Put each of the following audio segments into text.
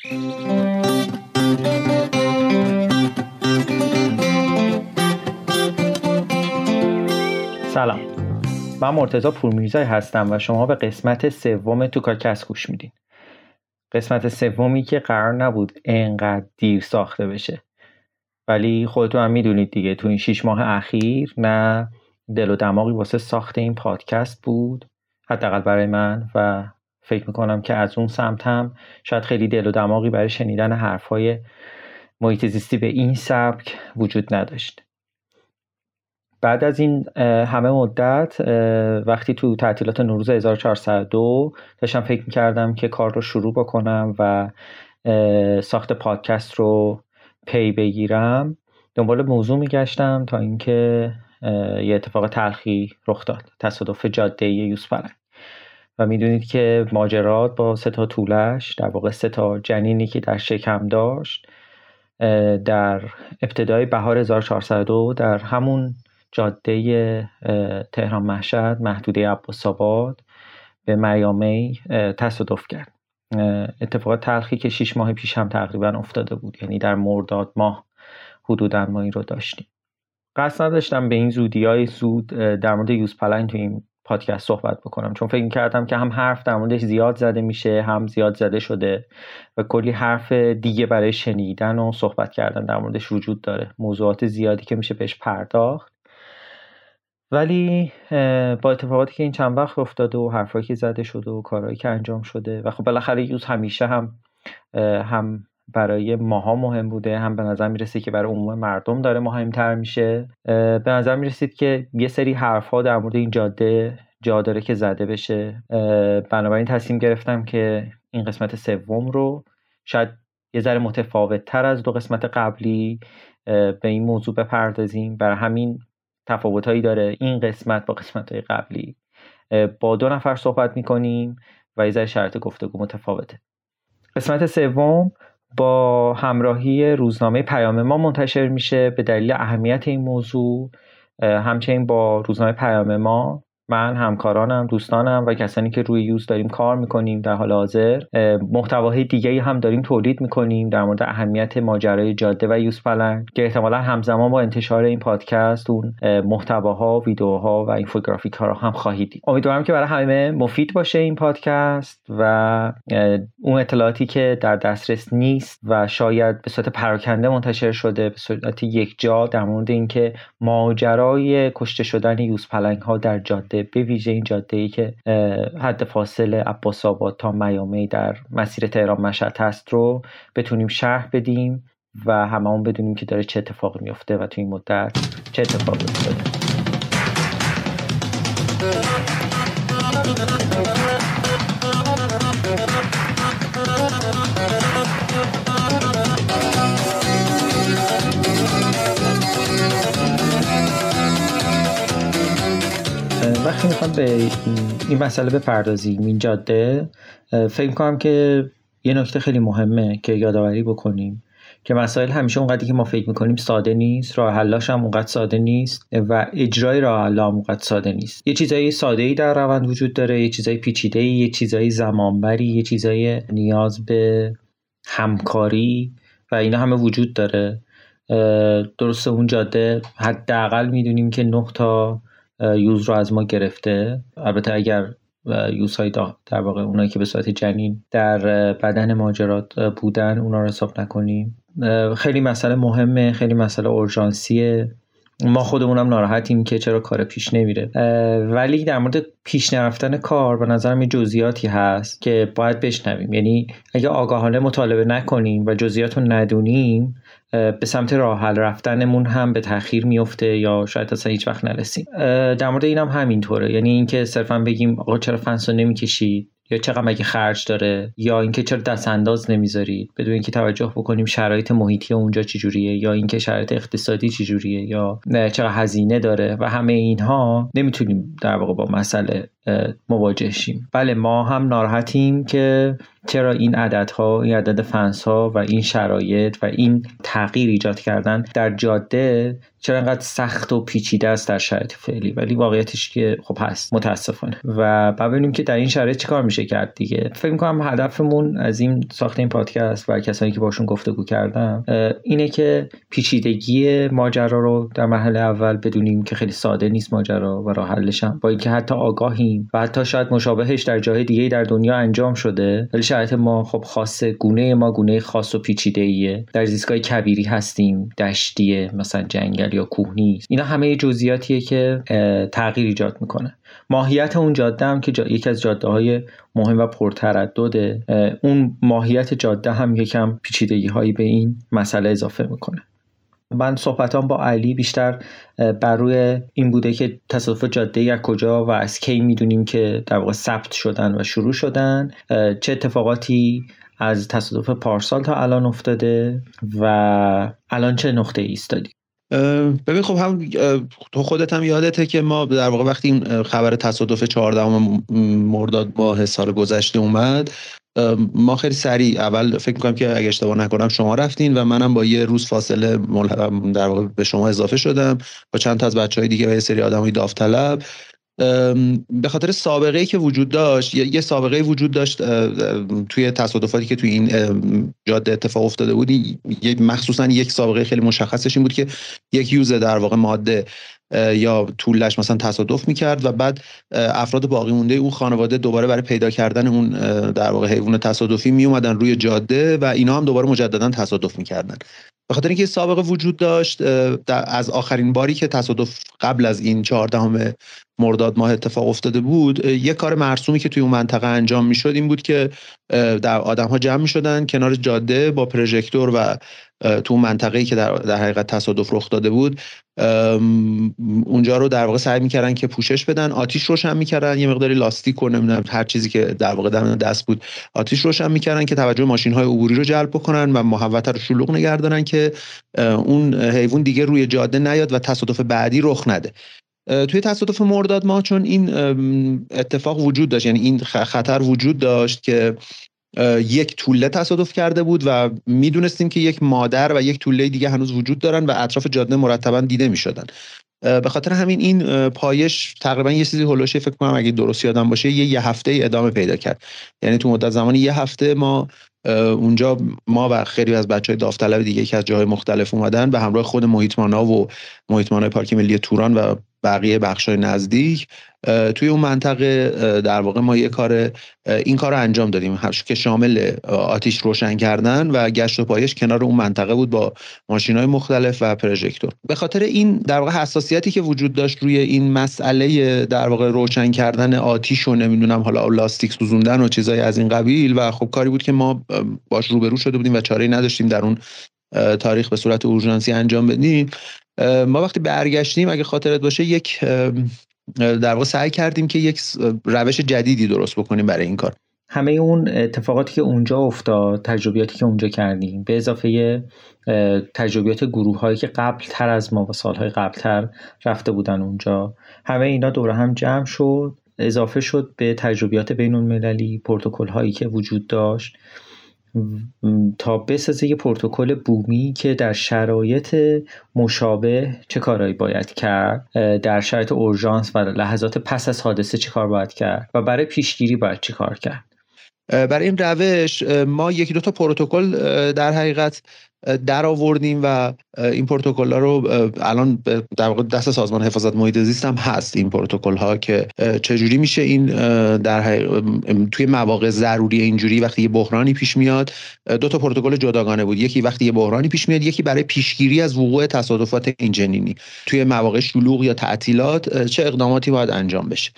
سلام. من مرتزا پورمیرزای هستم و شما به قسمت سوم تو گوش میدین. قسمت سومی که قرار نبود انقدر دیر ساخته بشه. ولی خودتون هم می‌دونید دیگه تو این شیش ماه اخیر نه دل و دماغی واسه ساخت این پادکست بود حداقل برای من و فکر می‌کنم که از اون سمت هم شاید خیلی دل و دماغی برای شنیدن حرفهای محیط زیستی به این سبک وجود نداشت. بعد از این همه مدت وقتی تو تعطیلات نوروز 1402 داشتم فکر می‌کردم که کار رو شروع بکنم و ساخت پادکست رو پی بگیرم دنبال موضوع میگشتم تا اینکه یه اتفاق تلخی رخ داد. تصادف جاده یوسفرنگ و می‌دونید که ماجرات با سه تا طولش در واقع سه تا جنینی که در شکم داشت در ابتدای بهار 1402 در همون جاده تهران مشهد محدوده عباس آباد به میامی تصادف کرد. اتفاق تلخی که شیش ماه پیش هم تقریبا افتاده بود یعنی در مرداد ماه حدودا ما این رو داشتیم. قصد نداشتم به این زودی های زود در مورد یوز پلنگ تو این پادکست صحبت بکنم. چون فکر کردم که هم حرف در موردش زیاد زده میشه هم زیاد زده شده و کلی حرف دیگه برای شنیدن و صحبت کردن در موردش وجود داره. موضوعات زیادی که میشه بهش پرداخت. ولی با اتفاقاتی که این چند وقت افتاده و حرفایی که زده شده و کارهایی که انجام شده و خب بالاخره یوز همیشه هم هم برای ماها مهم بوده هم به نظر می‌رسید که برای عموم مردم داره مهمتر میشه. به نظر می‌رسید که یه سری حرفها در مورد این جاده جا داره که زده بشه. بنابراین تصمیم گرفتم که این قسمت سوم رو شاید یه ذره متفاوت تر از دو قسمت قبلی به این موضوع بپردازیم. برای همین تفاوتهایی داره این قسمت با قسمت های قبلی با دو نفر صحبت می‌کنیم و یه ذره شرط گفتگو متفاوته. قسمت سوم با همراهی روزنامه پیام ما منتشر میشه به دلیل اهمیت این موضوع. همچنین با روزنامه پیام ما من همکارانم دوستانم و کسانی که روی یوز داریم کار می‌کنیم در حال حاضر. محتواهای دیگه هم داریم تولید می‌کنیم در مورد اهمیت ماجرای جاده و یوز پلنگ که احتمالا همزمان با انتشار این پادکست اون محتواها ویدیوها و اینفوگرافیک ها رو هم خواهید دید. امیدوارم که برای همه مفید باشه این پادکست و اون اطلاعاتی که در دسترس نیست و شاید به صورت پراکنده منتشر شده به صورت یک جا در مورد اینکه ماجرای کشته شدن یوز پلنگ ها در جاده به ویژه این جاده ای که حد فاصل عباس آباد تا میامی در مسیر تهران مشهد هست رو بتونیم شرح بدیم و هممون بدونیم که داره چه اتفاقی میفته و تو این مدت چه اتفاقی افتاده. وقتی می‌خوام به این مسئله بپردازیم این جاده فکر کنم که یه نکته خیلی مهمه که یادآوری بکنیم که مسائل همیشه اونقدری که ما فکر می‌کنیم ساده نیست راه حلاش هم اونقدر ساده نیست و اجرای راه حل هم اونقدر ساده نیست. یه چیزای ساده ای در روند وجود داره یه چیزای پیچیده یه چیزای زمانبری یه چیزای نیاز به همکاری و اینا همه وجود داره. درسته اون جاده حداقل می‌دونیم که تا یوز رو از ما گرفته. البته اگر یوز های در واقع اونایی که به صورت جنین در بدن ماجرات بودن اونا رو حساب نکنیم. خیلی مسئله مهمه خیلی مسئله اورژانسیه. ما خودمونم ناراحتیم که چرا کار پیش نمیره. ولی در مورد پیش نرفتن کار به نظرم یه جزئیاتی هست که باید بشنویم. یعنی اگه آگاهانه مطالبه نکنیم و جزئیات رو ندونیم به سمت راه حل رفتنمون هم به تاخیر میفته یا شاید اصلا هیچ وقت نرسیم. در مورد اینم هم همینطوره. یعنی اینکه صرفا بگیم آقا چرا فنس رو نمی‌کشید؟ یا چقدر مگه خرج داره؟ یا اینکه چرا دست انداز نمی‌ذارید؟ بدون اینکه توجه بکنیم شرایط محیطی اونجا چجوریه؟ یا اینکه شرایط اقتصادی چجوریه؟ یا چقدر هزینه داره؟ و همه اینها نمی‌تونیم در واقع با مسئله مواجه شیم. بله ما هم ناراحتیم که چرا این عددها این عدد فنس ها و این شرایط و این تغییر ایجاد کردن در جاده چرا انقدر سخت و پیچیده است در شرایط فعلی؟ ولی واقعیتش که خب هست. متاسفانه. و ببینیم که در این شرایط چیکار میشه کرد دیگه. فکر می‌کنم هدفمون از این ساخت این پادکست و کسانی که باشون گفتگو کردم اینه که پیچیدگی ماجرا رو در مرحله اول بدونیم که خیلی ساده نیست ماجرا و راه حلش با اینکه حتی آگاهیم و حتی شاید مشابهش در جای دیگه در دنیا انجام شده. ولی شرایط ما خب خاصه گونه ما گونه خاص و پیچیده ایه در زیستگاه کبیری هستیم دشتیه مثلا جنگل یا کوهنی. اینا همه جزئیاتیه که تغییر ایجاد می‌کنه. ماهیت اون جاده هم که یکی از جاده های مهم و پرتردده اون ماهیت جاده هم یکم پیچیدگی هایی به این مسئله اضافه می‌کنه. من صحبتام با علی بیشتر بر روی این بوده که تصادف جاده از کجا و از کی می‌دونیم که در واقع ثبت شدن و شروع شدن چه اتفاقاتی از تصادف پارسال تا الان افتاده و الان چه نقطه ایستادی؟ ببین خب هم تو خودت هم یادته که ما در واقع وقتی این خبر تصادف 14 مرداد ماه سال گذشته اومد ما خیلی سریع اول فکر می‌کنم که اگه اشتباه نکنم شما رفتین و منم با یه روز فاصله در واقع به شما اضافه شدم با چند تا از بچه های دیگه و یه سری آدم های داوطلب به خاطر سابقه ای که وجود داشت یه سابقه وجود داشت توی تصادفاتی که توی این جاده اتفاق افتاده بود مخصوصا یک سابقه خیلی مشخصش این بود که یک یوز در واقع ماده. یا طولش مثلا تصادف می‌کرد و بعد افراد باقی مونده اون خانواده دوباره برای پیدا کردن اون در واقع حیوان تصادفی می اومدن روی جاده و اینا هم دوباره مجددا تصادف می‌کردن. به خاطر اینکه سابقه وجود داشت از آخرین باری که تصادف قبل از این چهاردهم مرداد ماه اتفاق افتاده بود یه کار مرسومی که توی اون منطقه انجام می‌شد این بود که در آدم ها جمع می‌شدن کنار جاده با پروژکتور و تو منطقه‌ای که در, در حقیقت تصادف رخ داده بود اونجا رو در واقع سعی می‌کردن که پوشش بدن. آتیش روشن می‌کردن یه مقداری لاستیک و نمی‌دونم هر چیزی که در واقع در دست بود آتیش روشن می‌کردن که توجه ماشین های عبوری رو جلب بکنن و محوطه رو شلوغ نگه که اون حیوان دیگه روی جاده نیاد و تصادف بعدی رخ نده. توی تصادف مرداد ما چون این اتفاق وجود داشت یعنی این خطر وجود داشت که یک طوله تصادف کرده بود و می‌دونستیم که یک مادر و یک طوله دیگه هنوز وجود دارن و اطراف جاده مرتبا دیده می‌شدن. به خاطر همین این پایش تقریبا یه چیزی هولوشه فکر کنم اگه درست یادم باشه یه یه هفته ادامه پیدا کرد. یعنی تو مدت زمانی یه هفته ما اونجا ما و خیلی از بچه های داوطلب دیگه که از جاهای مختلف اومدن به همراه خود محیطمانا و محیطمانای پارک ملی توران و بقیه بخشای نزدیک توی اون منطقه در واقع ما یه کار این کار رو انجام دادیم. که شامل آتیش روشن کردن و گشت و پایش کنار اون منطقه بود با ماشین های مختلف و پروژکتور. به خاطر این در واقع حساسیتی که وجود داشت روی این مسئله در واقع روشن کردن آتیش و نمی‌دونم حالا لاستیک سوزوندن و چیزای از این قبیل و خب کاری بود که ما باش روبرو شده بودیم و چاره نداشتیم در اون تاریخ به صورت اورژانسی انجام بدیم. ما وقتی برگشتیم اگه خاطرت باشه یک در واقع سعی کردیم که یک روش جدیدی درست بکنیم برای این کار. همه اون اتفاقاتی که اونجا افتاد تجربیاتی که اونجا کردیم به اضافه تجربیات گروه هایی که قبل تر از ما و سالهای قبل تر رفته بودن اونجا همه اینا دور هم جمع شد اضافه شد به تجربیات بین المللی پروتکل هایی که وجود داشت. تا بسازه یه پروتکل بومی که در شرایط مشابه چه کارهایی باید کرد؟ در شرایط اورژانس و لحظات پس از حادثه چه کار باید کرد؟ و برای پیشگیری باید چه کار کرد؟ برای این روش ما یکی دو تا پروتکل در حقیقت در آوردیم و این پروتکل ها رو الان در واقع دست سازمان حفاظت محیط زیست هم هست این پروتکل ها که چجوری میشه این در توی مواقع ضروری اینجوری وقتی یه بحرانی پیش میاد دو تا پروتکل جداگانه بود. یکی وقتی یه بحرانی پیش میاد یکی برای پیشگیری از وقوع تصادفات اینجنینی توی مواقع شلوغ یا تعطیلات چه اقداماتی باید انجام بشه.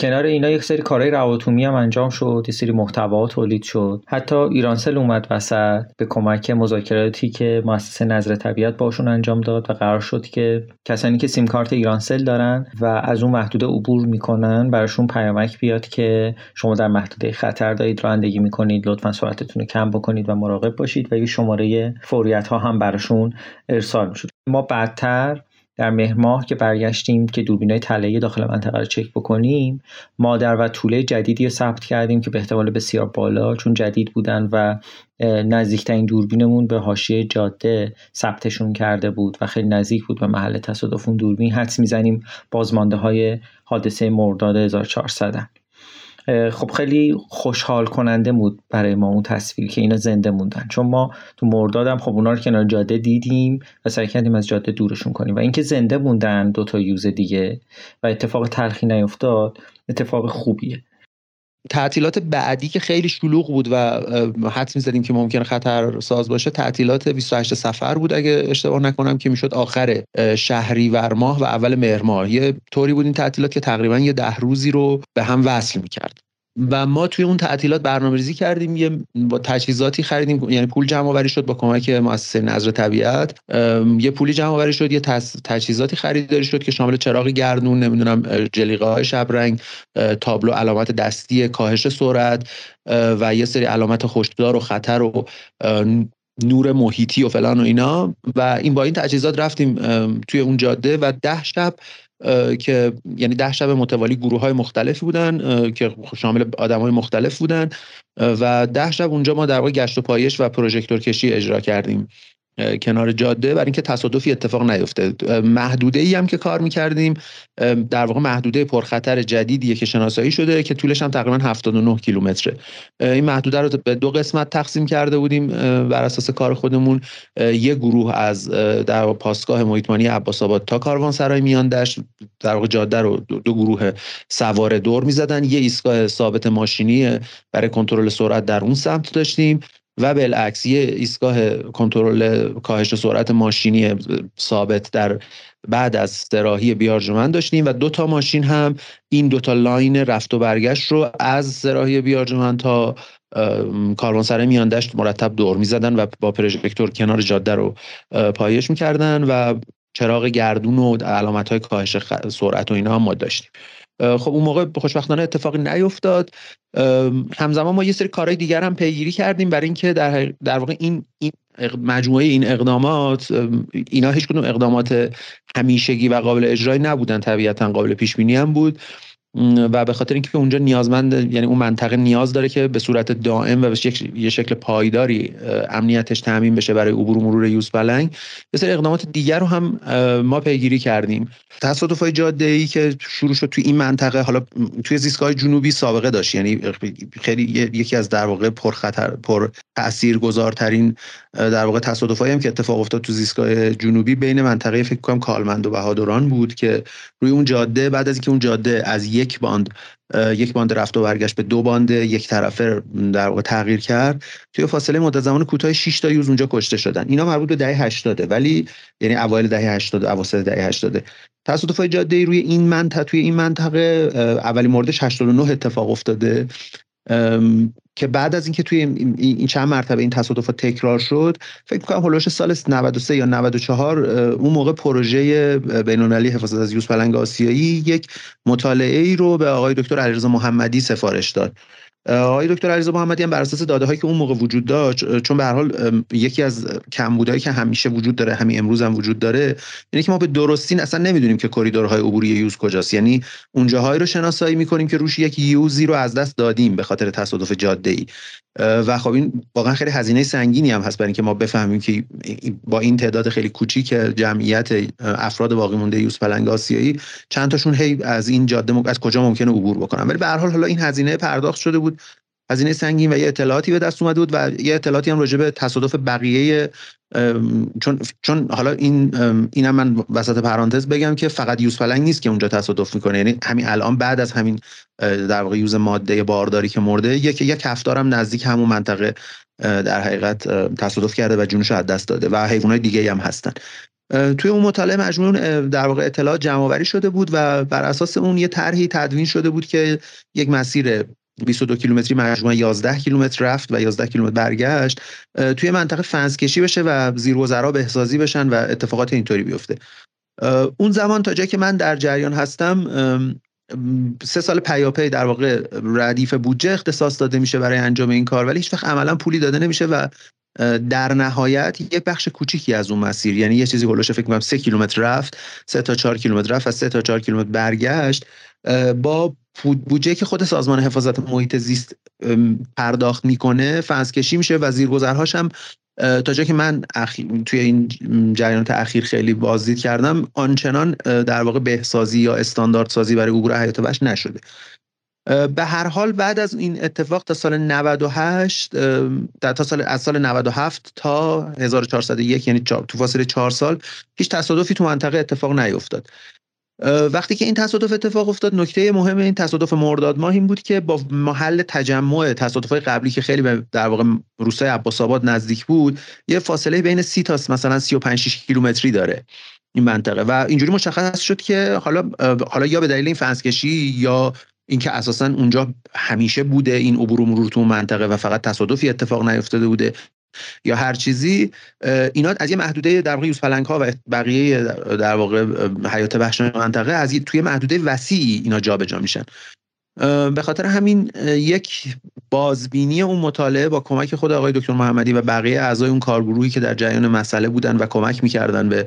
کنار اینا یک سری کارهای رواتومی هم انجام شد یه سری محتوا تولید شد. حتی ایرانسل اومد وسط به کمک مذاکراتی که مؤسسه نظر طبیعت باشون انجام داد و قرار شد که کسانی که سیم کارت ایرانسل دارن و از اون محدوده عبور می‌کنن براشون پیامک بیاد که شما در محدوده خطر دارید رانندگی می‌کنید لطفا سرعتتون رو کم بکنید و مراقب باشید و یه شماره فوریت ها هم براشون ارسال می‌شد. ما بعدتر در مهر ماه که برگشتیم که دوربینای طلایی داخل منطقه رو چک بکنیم مادر و طوله جدیدی رو ثبت کردیم که به احتمال بسیار بالا چون جدید بودن و نزدیکترین دوربینمون به حاشیه جاده ثبتشون کرده بود و خیلی نزدیک بود به محل تصادف اون دوربین. حدس می‌زنیم بازمانده های حادثه مرداد 1400 خب خیلی خوشحال کننده بود برای ما اون تصویر که اینا زنده موندن. چون ما تو مردادم خب اونا رو کنار جاده دیدیم و سعی کردیم از جاده دورشون کنیم. و اینکه زنده موندن دو تا یوز دیگه و اتفاق تلخی نیفتاد اتفاق خوبیه. تعطیلات بعدی که خیلی شلوغ بود و حد می‌زدیم که ممکن خطر ساز باشه تعطیلات 28 سفر بود اگه اشتباه نکنم که می‌شد آخر شهری ماه و اول مهر ماه. یه طوری بود این تعطیلات که تقریبا یه ده روزی رو به هم وصل می‌کرد. و ما توی اون تعطیلات برنامه ریزی کردیم یه با تجهیزاتی خریدیم یعنی پول جمع آوری شد با کمک مؤسسه نظر طبیعت. یه پولی جمع آوری شد یه تجهیزاتی خریداری شد که شامل چراغ گردون نمی‌دونم جلیقه های شبرنگ تابلو علامت دستی کاهش سرعت و یه سری علامت خوشدار و خطر و نور محیطی و فلان و اینا. و این با این تجهیزات رفتیم توی اون جاده و ده شب که یعنی ده شب متوالی گروه های مختلفی بودن که شامل آدم های مختلف بودن و ده شب اونجا ما در واقع گشت و پایش و پروژکتور کشی اجرا کردیم. کنار جاده برای اینکه تصادفی اتفاق نیفته. محدوده ای هم که کار می‌کردیم در واقع محدوده پرخطر جدیدیه که شناسایی شده که طولش هم تقریبا 79 کیلومتره. این محدوده رو به دو قسمت تقسیم کرده بودیم بر اساس کار خودمون. یه گروه از در پاسگاه محیطمانی عباس آباد تا کاروان سرای میان دشت در واقع جاده رو دو گروه سوار دور می‌زدن. یه ایستگاه ثابت ماشینی برای کنترل سرعت در اون سمت داشتیم. و بالعکس یه ایستگاه کنترل کاهش سرعت ماشینی ثابت در بعد از سراحی بیارجمند داشتیم و دو تا ماشین هم این دو تا لاین رفت و برگشت رو از سراحی بیارجمند تا کاروانسرای میاندشت مرتب دور می‌زدن و با پروژکتور کنار جاده رو پایش می‌کردن و چراغ گردون و علامت های کاهش سرعت و اینا هم ما داشتیم. خب اون موقع خوشبختانه اتفاقی نیفتاد. همزمان ما یه سری کارهای دیگر هم پیگیری کردیم برای اینکه در در واقع این این مجموعه این اقدامات اینا هیچ کدوم اقدامات همیشگی و قابل اجرایی نبودن. طبیعتا قابل پیش بینی هم بود. و به خاطر اینکه اونجا نیازمند یعنی اون منطقه نیاز داره که به صورت دائم و به یه شکل پایداری امنیتش تامین بشه برای عبور و مرور یوز پلنگ. یه سری اقدامات دیگر رو هم ما پیگیری کردیم. تصادف های جاده ای که شروع شد توی این منطقه حالا توی زیستگاه جنوبی سابقه داشت. یعنی خیلی یکی از در واقع پرخطر پر تاثیرگذارترین در واقع تصادفایی هم که اتفاق افتاد تو زیستگاه جنوبی بین منطقه فکر کنم کالمند و بهادران بود که روی اون جاده بعد از اینکه اون جاده از یک باند یک باند رفت و برگشت به دو باند یک طرفه در واقع تغییر کرد توی فاصله مدت زمان کوتاه 6 تا یوز اونجا کشته شدن. اینا مربوط به دهه 80 ولی یعنی اوایل دهه 80 اواسط دهه 80 تصادف جاده ای روی این منطقه توی این منطقه اولی موردش 89 اتفاق افتاده. که بعد از اینکه توی این چند مرتبه این تصادف تکرار شد فکر کنم هلوش سال 93 یا 94 اون موقع پروژه بین‌المللی حفاظت از یوز پلنگ آسیایی یک مطالعه ای رو به آقای دکتر علیرضا محمدی سفارش داد. آقای دکتر علیرضا محمدی هم بر اساس داده هایی که اون موقع وجود داشت چون به هر حال یکی از کمبودهایی که همیشه وجود داره همین امروز هم وجود داره یعنی که ما به درستی اصلا نمی‌دونیم که کریدورهای عبوری یوز کجاست. یعنی اون جاهایی رو شناسایی می‌کنیم که روش یک یوزی رو از دست دادیم به خاطر تصادف جاده ای و خب این واقعا خیلی هزینه سنگینی هم هست برای اینکه ما بفهمیم که با این تعداد خیلی کوچیک جمعیت افراد باقی مونده یوز پلنگ آسیایی چند تاشون هی از این جاده از کجا ممکنه عبور بکنن. ولی به هر حال حالا این هزینه پرداخت شده بود. هزینه سنگین و یه اطلاعاتی به دست اومده بود و یه اطلاعاتی هم راجع به تصادف بقیه چون چون حالا این اینم من وسط پرانتز بگم که فقط یوز پلنگ نیست که اونجا تصادف می‌کنه. یعنی همین الان بعد از همین در واقع یوز ماده بارداری که مرده یک یک کفدارم نزدیک همون منطقه در حقیقت تصادف کرده و جونش از دست داده و حیوانات دیگه هم هستن. توی اون مطالعه مجموع در واقع اطلاعات جمع شده بود و بر اساس اون یه طرحی تدوین شده بود که یک مسیر 22 کیلومتری مجموعه 11 کیلومتر رفت و 11 کیلومتر برگشت توی منطقه فنس کشی بشه و زیر وزرا بهسازی بشن و اتفاقات اینطوری بیفته. اون زمان تا جایی که من در جریان هستم سه سال پیاپی در واقع ردیف بودجه اختصاص داده میشه برای انجام این کار ولی هیچ وقت عملا پولی داده نمیشه و در نهایت یک بخش کوچیکی از اون مسیر یعنی یه چیزی هولوش فکر کنم سه کیلومتر رفت سه تا چهار کیلومتر رفت و سه تا چهار کیلومتر برگشت با بودجه که خود سازمان حفاظت محیط زیست پرداخت می‌کنه فنس کشی میشه و زیرگذرهاش هم تا جایی که من توی این جریانات اخیر خیلی بازدید کردم آنچنان در واقع بهسازی یا استاندارد سازی برای عبور حیات وحش نشده. به هر حال بعد از این اتفاق تا سال 98 تا سال از سال 97 تا 1401 یعنی تو فاصله 4 سال هیچ تصادفی تو منطقه اتفاق نیفتاد. وقتی که این تصادف اتفاق افتاد نکته مهم این تصادف مرداد ماه این بود که با محل تجمع تصادف های قبلی که خیلی به در واقع روستای عباس آباد نزدیک بود یه فاصله بین 30 تا مثلا 35 6 کیلومتری داره این منطقه. و اینجوری مشخص شد که حالا حالا یا به دلیل این فنسکشی یا اینکه اساسا اونجا همیشه بوده این عبور و مرور تو منطقه و فقط تصادفی اتفاق نیفتاده بوده یا هر چیزی اینا از یه محدوده در واقع یوز ها و بقیه در واقع حیات وحش منطقه از توی محدوده وسیعی اینا جابجا میشن. به خاطر همین یک بازبینی اون مطالعه با کمک خود آقای دکتر محمدی و بقیه اعضای اون کارگروهی که در جریان مسئله بودن و کمک می‌کردن به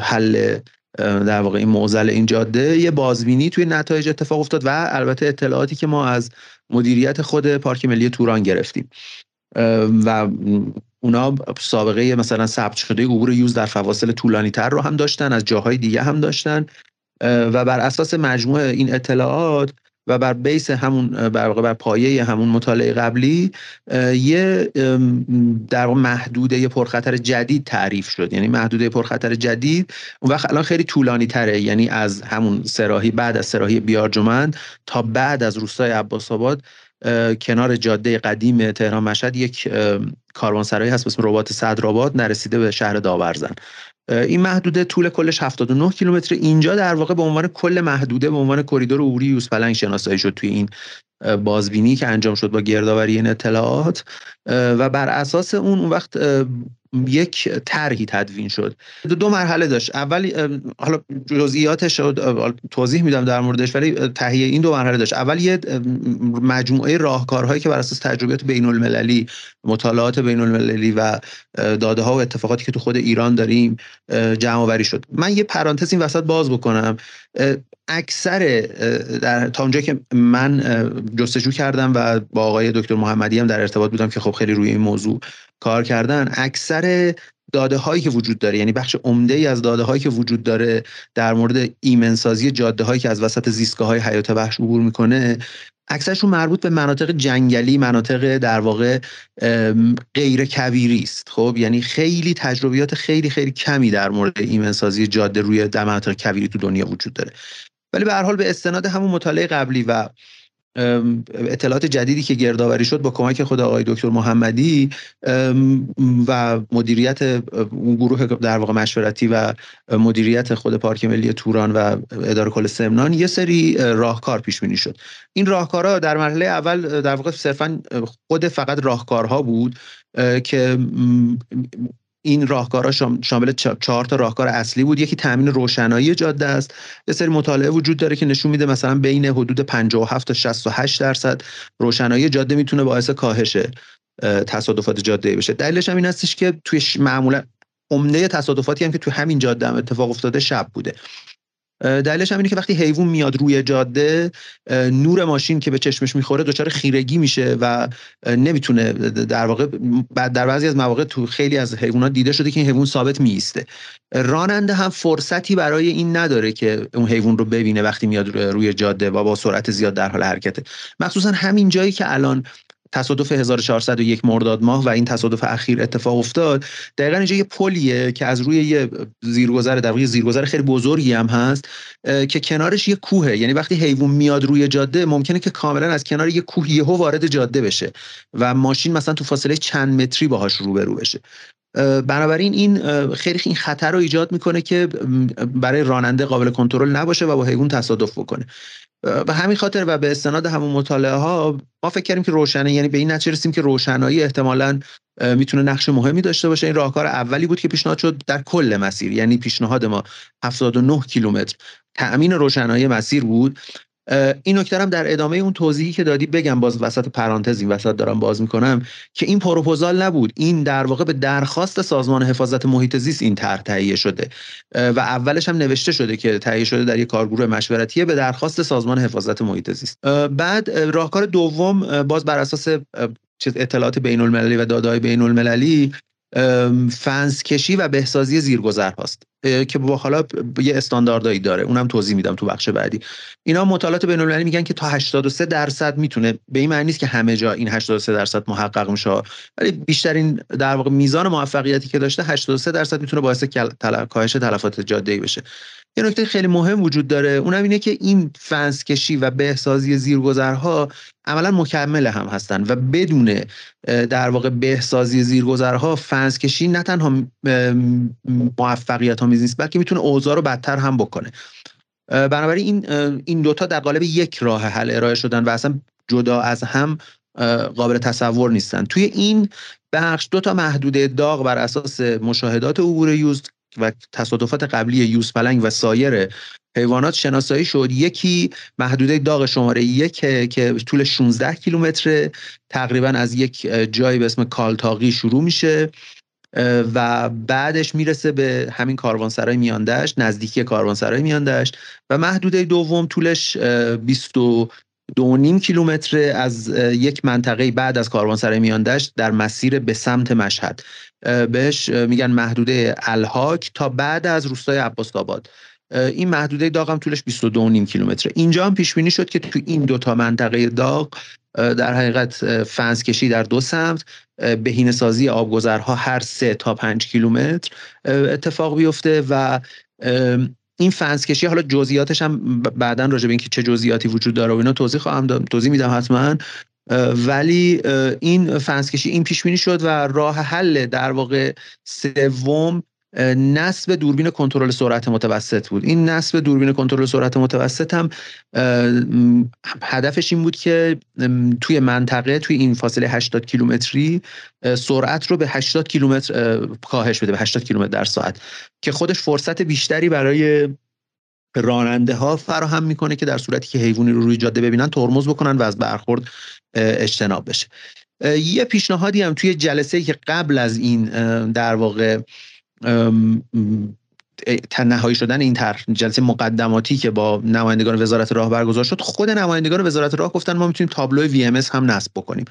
حل در واقع این موزل این جاده. یه بازبینی توی نتایج اتفاق افتاد و البته اطلاعاتی که ما از مدیریت خود پارک ملی توران گرفتیم. و اونا سابقه مثلا ثبت شده عبور یوز در فواصل طولانی تر رو هم داشتن از جاهای دیگه هم داشتن. و بر اساس مجموع این اطلاعات و بر بیس همون بر بر پایه همون مطالعه قبلی یه در محدوده پرخطر جدید تعریف شد. یعنی محدوده پرخطر جدید اون وقت الان خیلی طولانی تره. یعنی از همون سراحی بعد از سراحی بیارجمند تا بعد از روستای عباس آباد کنار جاده قدیم تهران مشهد یک کاروانسرایی هست اسم ربات صدرآباد نرسیده به شهر داورزن. این محدوده طول کلش 79 کیلومتر. اینجا در واقع به عنوان کل محدوده به عنوان کریدور عبوری یوسپلنگ شناسایی شد توی این بازبینی که انجام شد با گردآوری این اطلاعات. و بر اساس اون اون وقت یک طرحی تدوین شد. دو مرحله داشت. اولی حالا جزئیاتش توضیح میدم در موردش ولی تهیه این دو مرحله داشت. اول یه مجموعه راهکارهایی که بر اساس تجربیات بین المللی مطالعات بین المللی و داده ها و اتفاقاتی که تو خود ایران داریم جمع آوری شد. من یه پرانتز این وسط باز بکنم. اکثر در تا اونجا که من جستجو کردم و با آقای دکتر محمدی هم در ارتباط بودم که خب خیلی روی این موضوع کار کردن اکثر داده هایی که وجود داره یعنی بخش عمده ای از داده هایی که وجود داره در مورد ایمنسازی جاده هایی که از وسط زیستگاه های حیات وحش عبور می‌کنه اکثرشون مربوط به مناطق جنگلی مناطق در واقع غیر کبیری است. خب یعنی خیلی تجربیات خیلی خیلی کمی در مورد ایمنسازی جاده روی در مناطق کبیری تو دنیا وجود داره. ولی به هر حال به استناد همون مطالعه قبلی و اطلاعات جدیدی که گردآوری شد با کمک خود آقای دکتر محمدی و مدیریت اون گروه در واقع مشورتی و مدیریت خود پارک ملی توران و اداره کل سمنان یه سری راهکار پیش بینی شد. این راهکارها در مرحله اول در واقع صرفا خود فقط راهکارها بود که این راهکارها شامل چهار تا راهکار اصلی بود. یکی تامین روشنایی جاده است. یه سری مطالعه وجود داره که نشون میده مثلا بین حدود 57 تا 68 درصد روشنایی جاده می‌تونه باعث کاهش تصادفات جاده بشه. دلیلش هم این هستش که توی معمولا عمده تصادفاتی هم که توی همین جاده هم اتفاق افتاده شب بوده. دلیلش هم اینه که وقتی حیوان میاد روی جاده نور ماشین که به چشمش می‌خوره دچار خیرگی میشه و نمی‌تونه در واقع در بعضی از مواقع تو خیلی از حیوانات دیده شده که این حیوان ثابت میسته راننده هم فرصتی برای این نداره که اون حیوان رو ببینه وقتی میاد روی جاده و با سرعت زیاد در حال حرکته. مخصوصا همین جایی که الان تصادف 1401 مرداد ماه و این تصادف اخیر اتفاق افتاد دقیقا اینجا یه پلیه که از روی یه زیرگذر در روی زیرگذر خیلی بزرگی هم هست که کنارش یه کوهه. یعنی وقتی حیوان میاد روی جاده ممکنه که کاملا از کنار یه کوه یهو وارد جاده بشه و ماشین مثلا تو فاصله چند متری باهاش روبرو بشه. بنابراین این خیلی این خطر رو ایجاد می‌کنه که برای راننده قابل کنترل نباشه و با حیوان تصادف بکنه. به همین خاطر و به استناد همون مطالعه ها ما فکر کردیم که روشنه. یعنی به این نتیجه رسیدیم که روشنایی احتمالا می‌تونه نقش مهمی داشته باشه. این راهکار اولی بود که پیشنهاد شد در کل مسیر. یعنی پیشنهاد ما 79 کیلومتر. تأمین روشنایی مسیر بود. این نکته هم در ادامه اون توضیحی که دادی بگم باز وسط پرانتز این وسط دارم باز می‌کنم که این پروپوزال نبود. این در واقع به درخواست سازمان حفاظت محیط زیست این طرح تهیه شده. و اولش هم نوشته شده که تهیه شده در یک کارگروه مشورتی به درخواست سازمان حفاظت محیط زیست. بعد راهکار دوم باز بر اساس اطلاعات بین المللی و دادای بین المللی فنس کشی و بهسازی زیرگذر هاست که با حالا یه استانداردهایی داره. اونم توضیح میدم تو بخش بعدی. اینا مطالعات بین المللی میگن که تا 83 درصد می‌تونه به این معنی نیست که همه جا این 83 درصد محقق میشه ولی بیشترین در واقع میزان موفقیتی که داشته 83 درصد می‌تونه باعث کاهش تلفات جاده بشه. یه نکته خیلی مهم وجود داره اونم اینه که این فنس کشی و بهسازی زیرگذرها عملا مکمل هم هستن و بدون در واقع بهسازی زیرگذرها فنس کشی نه تنها موفقیت آمیز نیست بلکه می‌تونه اوضاع رو بدتر هم بکنه. بنابراین این این دوتا در قالب یک راه حل ارائه شدن و اصلا جدا از هم قابل تصور نیستن. توی این بخش دو تا محدوده داغ بر اساس مشاهدات عبور یوز و تصادفات قبلی یوز پلنگ و سایر حیوانات شناسایی شد. یکی محدوده داغ شماره یک که طول 16 کیلومتر تقریبا از یک جایی به اسم کالتاقی شروع میشه و بعدش می‌رسه به همین کاروانسرای میاندشت نزدیکی کاروانسرای میاندشت و محدوده دوم طولش 20 دو نیم کیلومتر از یک منطقه بعد از کاروانسرای میاندشت در مسیر به سمت مشهد. بهش میگن محدوده الهاک تا بعد از روستای عباس آباد. این محدوده داغ هم طولش 22 نیم کیلومتره. اینجا هم پیش بینی شد که تو این دوتا منطقه داغ در حقیقت فنس کشی در دو سمت بهینه سازی آبگذرها هر سه تا پنج کیلومتر اتفاق بیفته و این فنس کشی حالا جزئیاتش هم بعدا راجع به اینکه چه جزئیاتی وجود داره و اینا توضیح خواهم داد. توضیح میدم حتما. ولی این فنس کشی این پیش بینی شد و راه حل در واقع سوم نصب دوربین کنترل سرعت متوسط بود. این نصب دوربین کنترل سرعت متوسط هم هدفش این بود که توی منطقه توی این فاصله 80 کیلومتری سرعت رو به 80 کیلومتر کاهش بده به 80 کیلومتر در ساعت. که خودش فرصت بیشتری برای راننده ها فراهم می‌کنه که در صورتی که حیوانی رو روی جاده ببینن ترمز بکنن و از برخورد اجتناب بشه. یه پیشنهادی هم توی جلسه که قبل از این در واقع نهایی شدن این طرح جلسه مقدماتی که با نمایندگان وزارت راه برگزار شد خود نمایندگان وزارت راه گفتن ما می‌تونیم تابلو وی ام هم نصب بکنیم.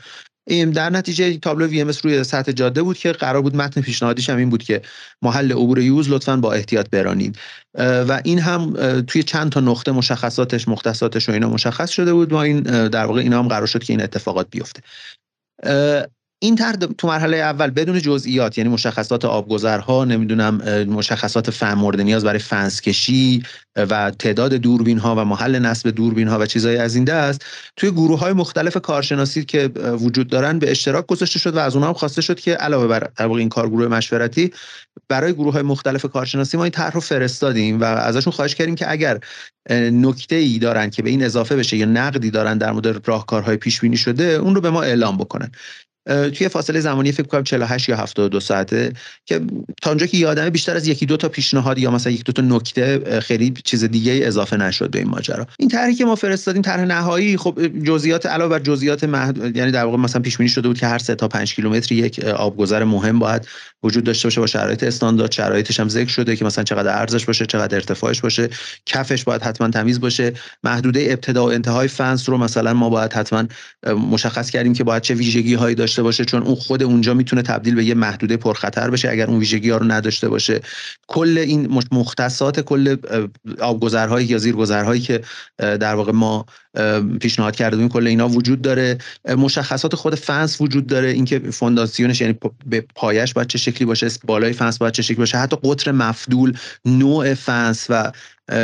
در نتیجه تابلو وی ام روی سطح جاده بود که قرار بود متن پیشنهادیش هم این بود که محل عبور یوز لطفا با احتیاط برانید. و این هم توی چند تا نقطه مشخصاتش مختصاتش و اینا مشخص شده بود. و این در واقع اینا هم قرار شد که این اتفاقات بیفته. این طرح تو مرحله اول بدون جزئیات یعنی مشخصات آبگذرها نمی‌دونم مشخصات فهم مورد نیاز برای فنس کشی و تعداد دوربین ها و محل نصب دوربین ها و چیزهای از این دست توی گروه های مختلف کارشناسی که وجود دارن به اشتراک گذاشته شد و از اونها هم خواسته شد که علاوه بر در این کارگروه مشورتی برای گروه های مختلف کارشناسی ما این طرح رو فرستادیم و ازشون خواهش کردیم که اگر نکته ای دارن که به این اضافه بشه یا نقدی دارن در مورد راهکارهای پیش بینی شده اون رو به ما اعلام بکنن. توی فاصله زمانی فکر کنم 48 یا 72 ساعته که تا اونجا که یادمه بیشتر از یکی دو تا پیشنهاد یا مثلا یک دو تا نکته خیلی چیز دیگه اضافه نشد به این ماجرا. این طرحی که ما فرستادیم طرح نهایی خب جزئیات علاوه بر جزئیات محد... یعنی در واقع مثلا پیش بینی شده بود که هر سه تا 5 کیلومتر یک آبگذر مهم باید وجود داشته باشه با شرایط استاندارد. شرایطش هم ذکر شده که مثلا چقدر ارزش باشه چقدر ارتفاعش باشه. کفش باید حتما تمیز باشه. محدوده ابتدا و انتهای فنس رو مثلا ما باید حتما مشخص کردیم که باید چه ویژگی هایی داشته باشه چون اون خود اونجا می‌تونه تبدیل به یه محدوده پرخطر بشه اگر اون ویژگی ها رو نداشته باشه. کل این مختصات کل آبگذرهایی یا زیرگذرهایی که در واقع ما پیشنهاد کرده بودیم کل اینا وجود داره. مشخصات خود فنس وجود داره اینکه فونداسیونش یعنی به پایش باید چه شکلی باشه بالای فنس باید چه شکلی باشه. حتی قطر مفدول نوع فنس و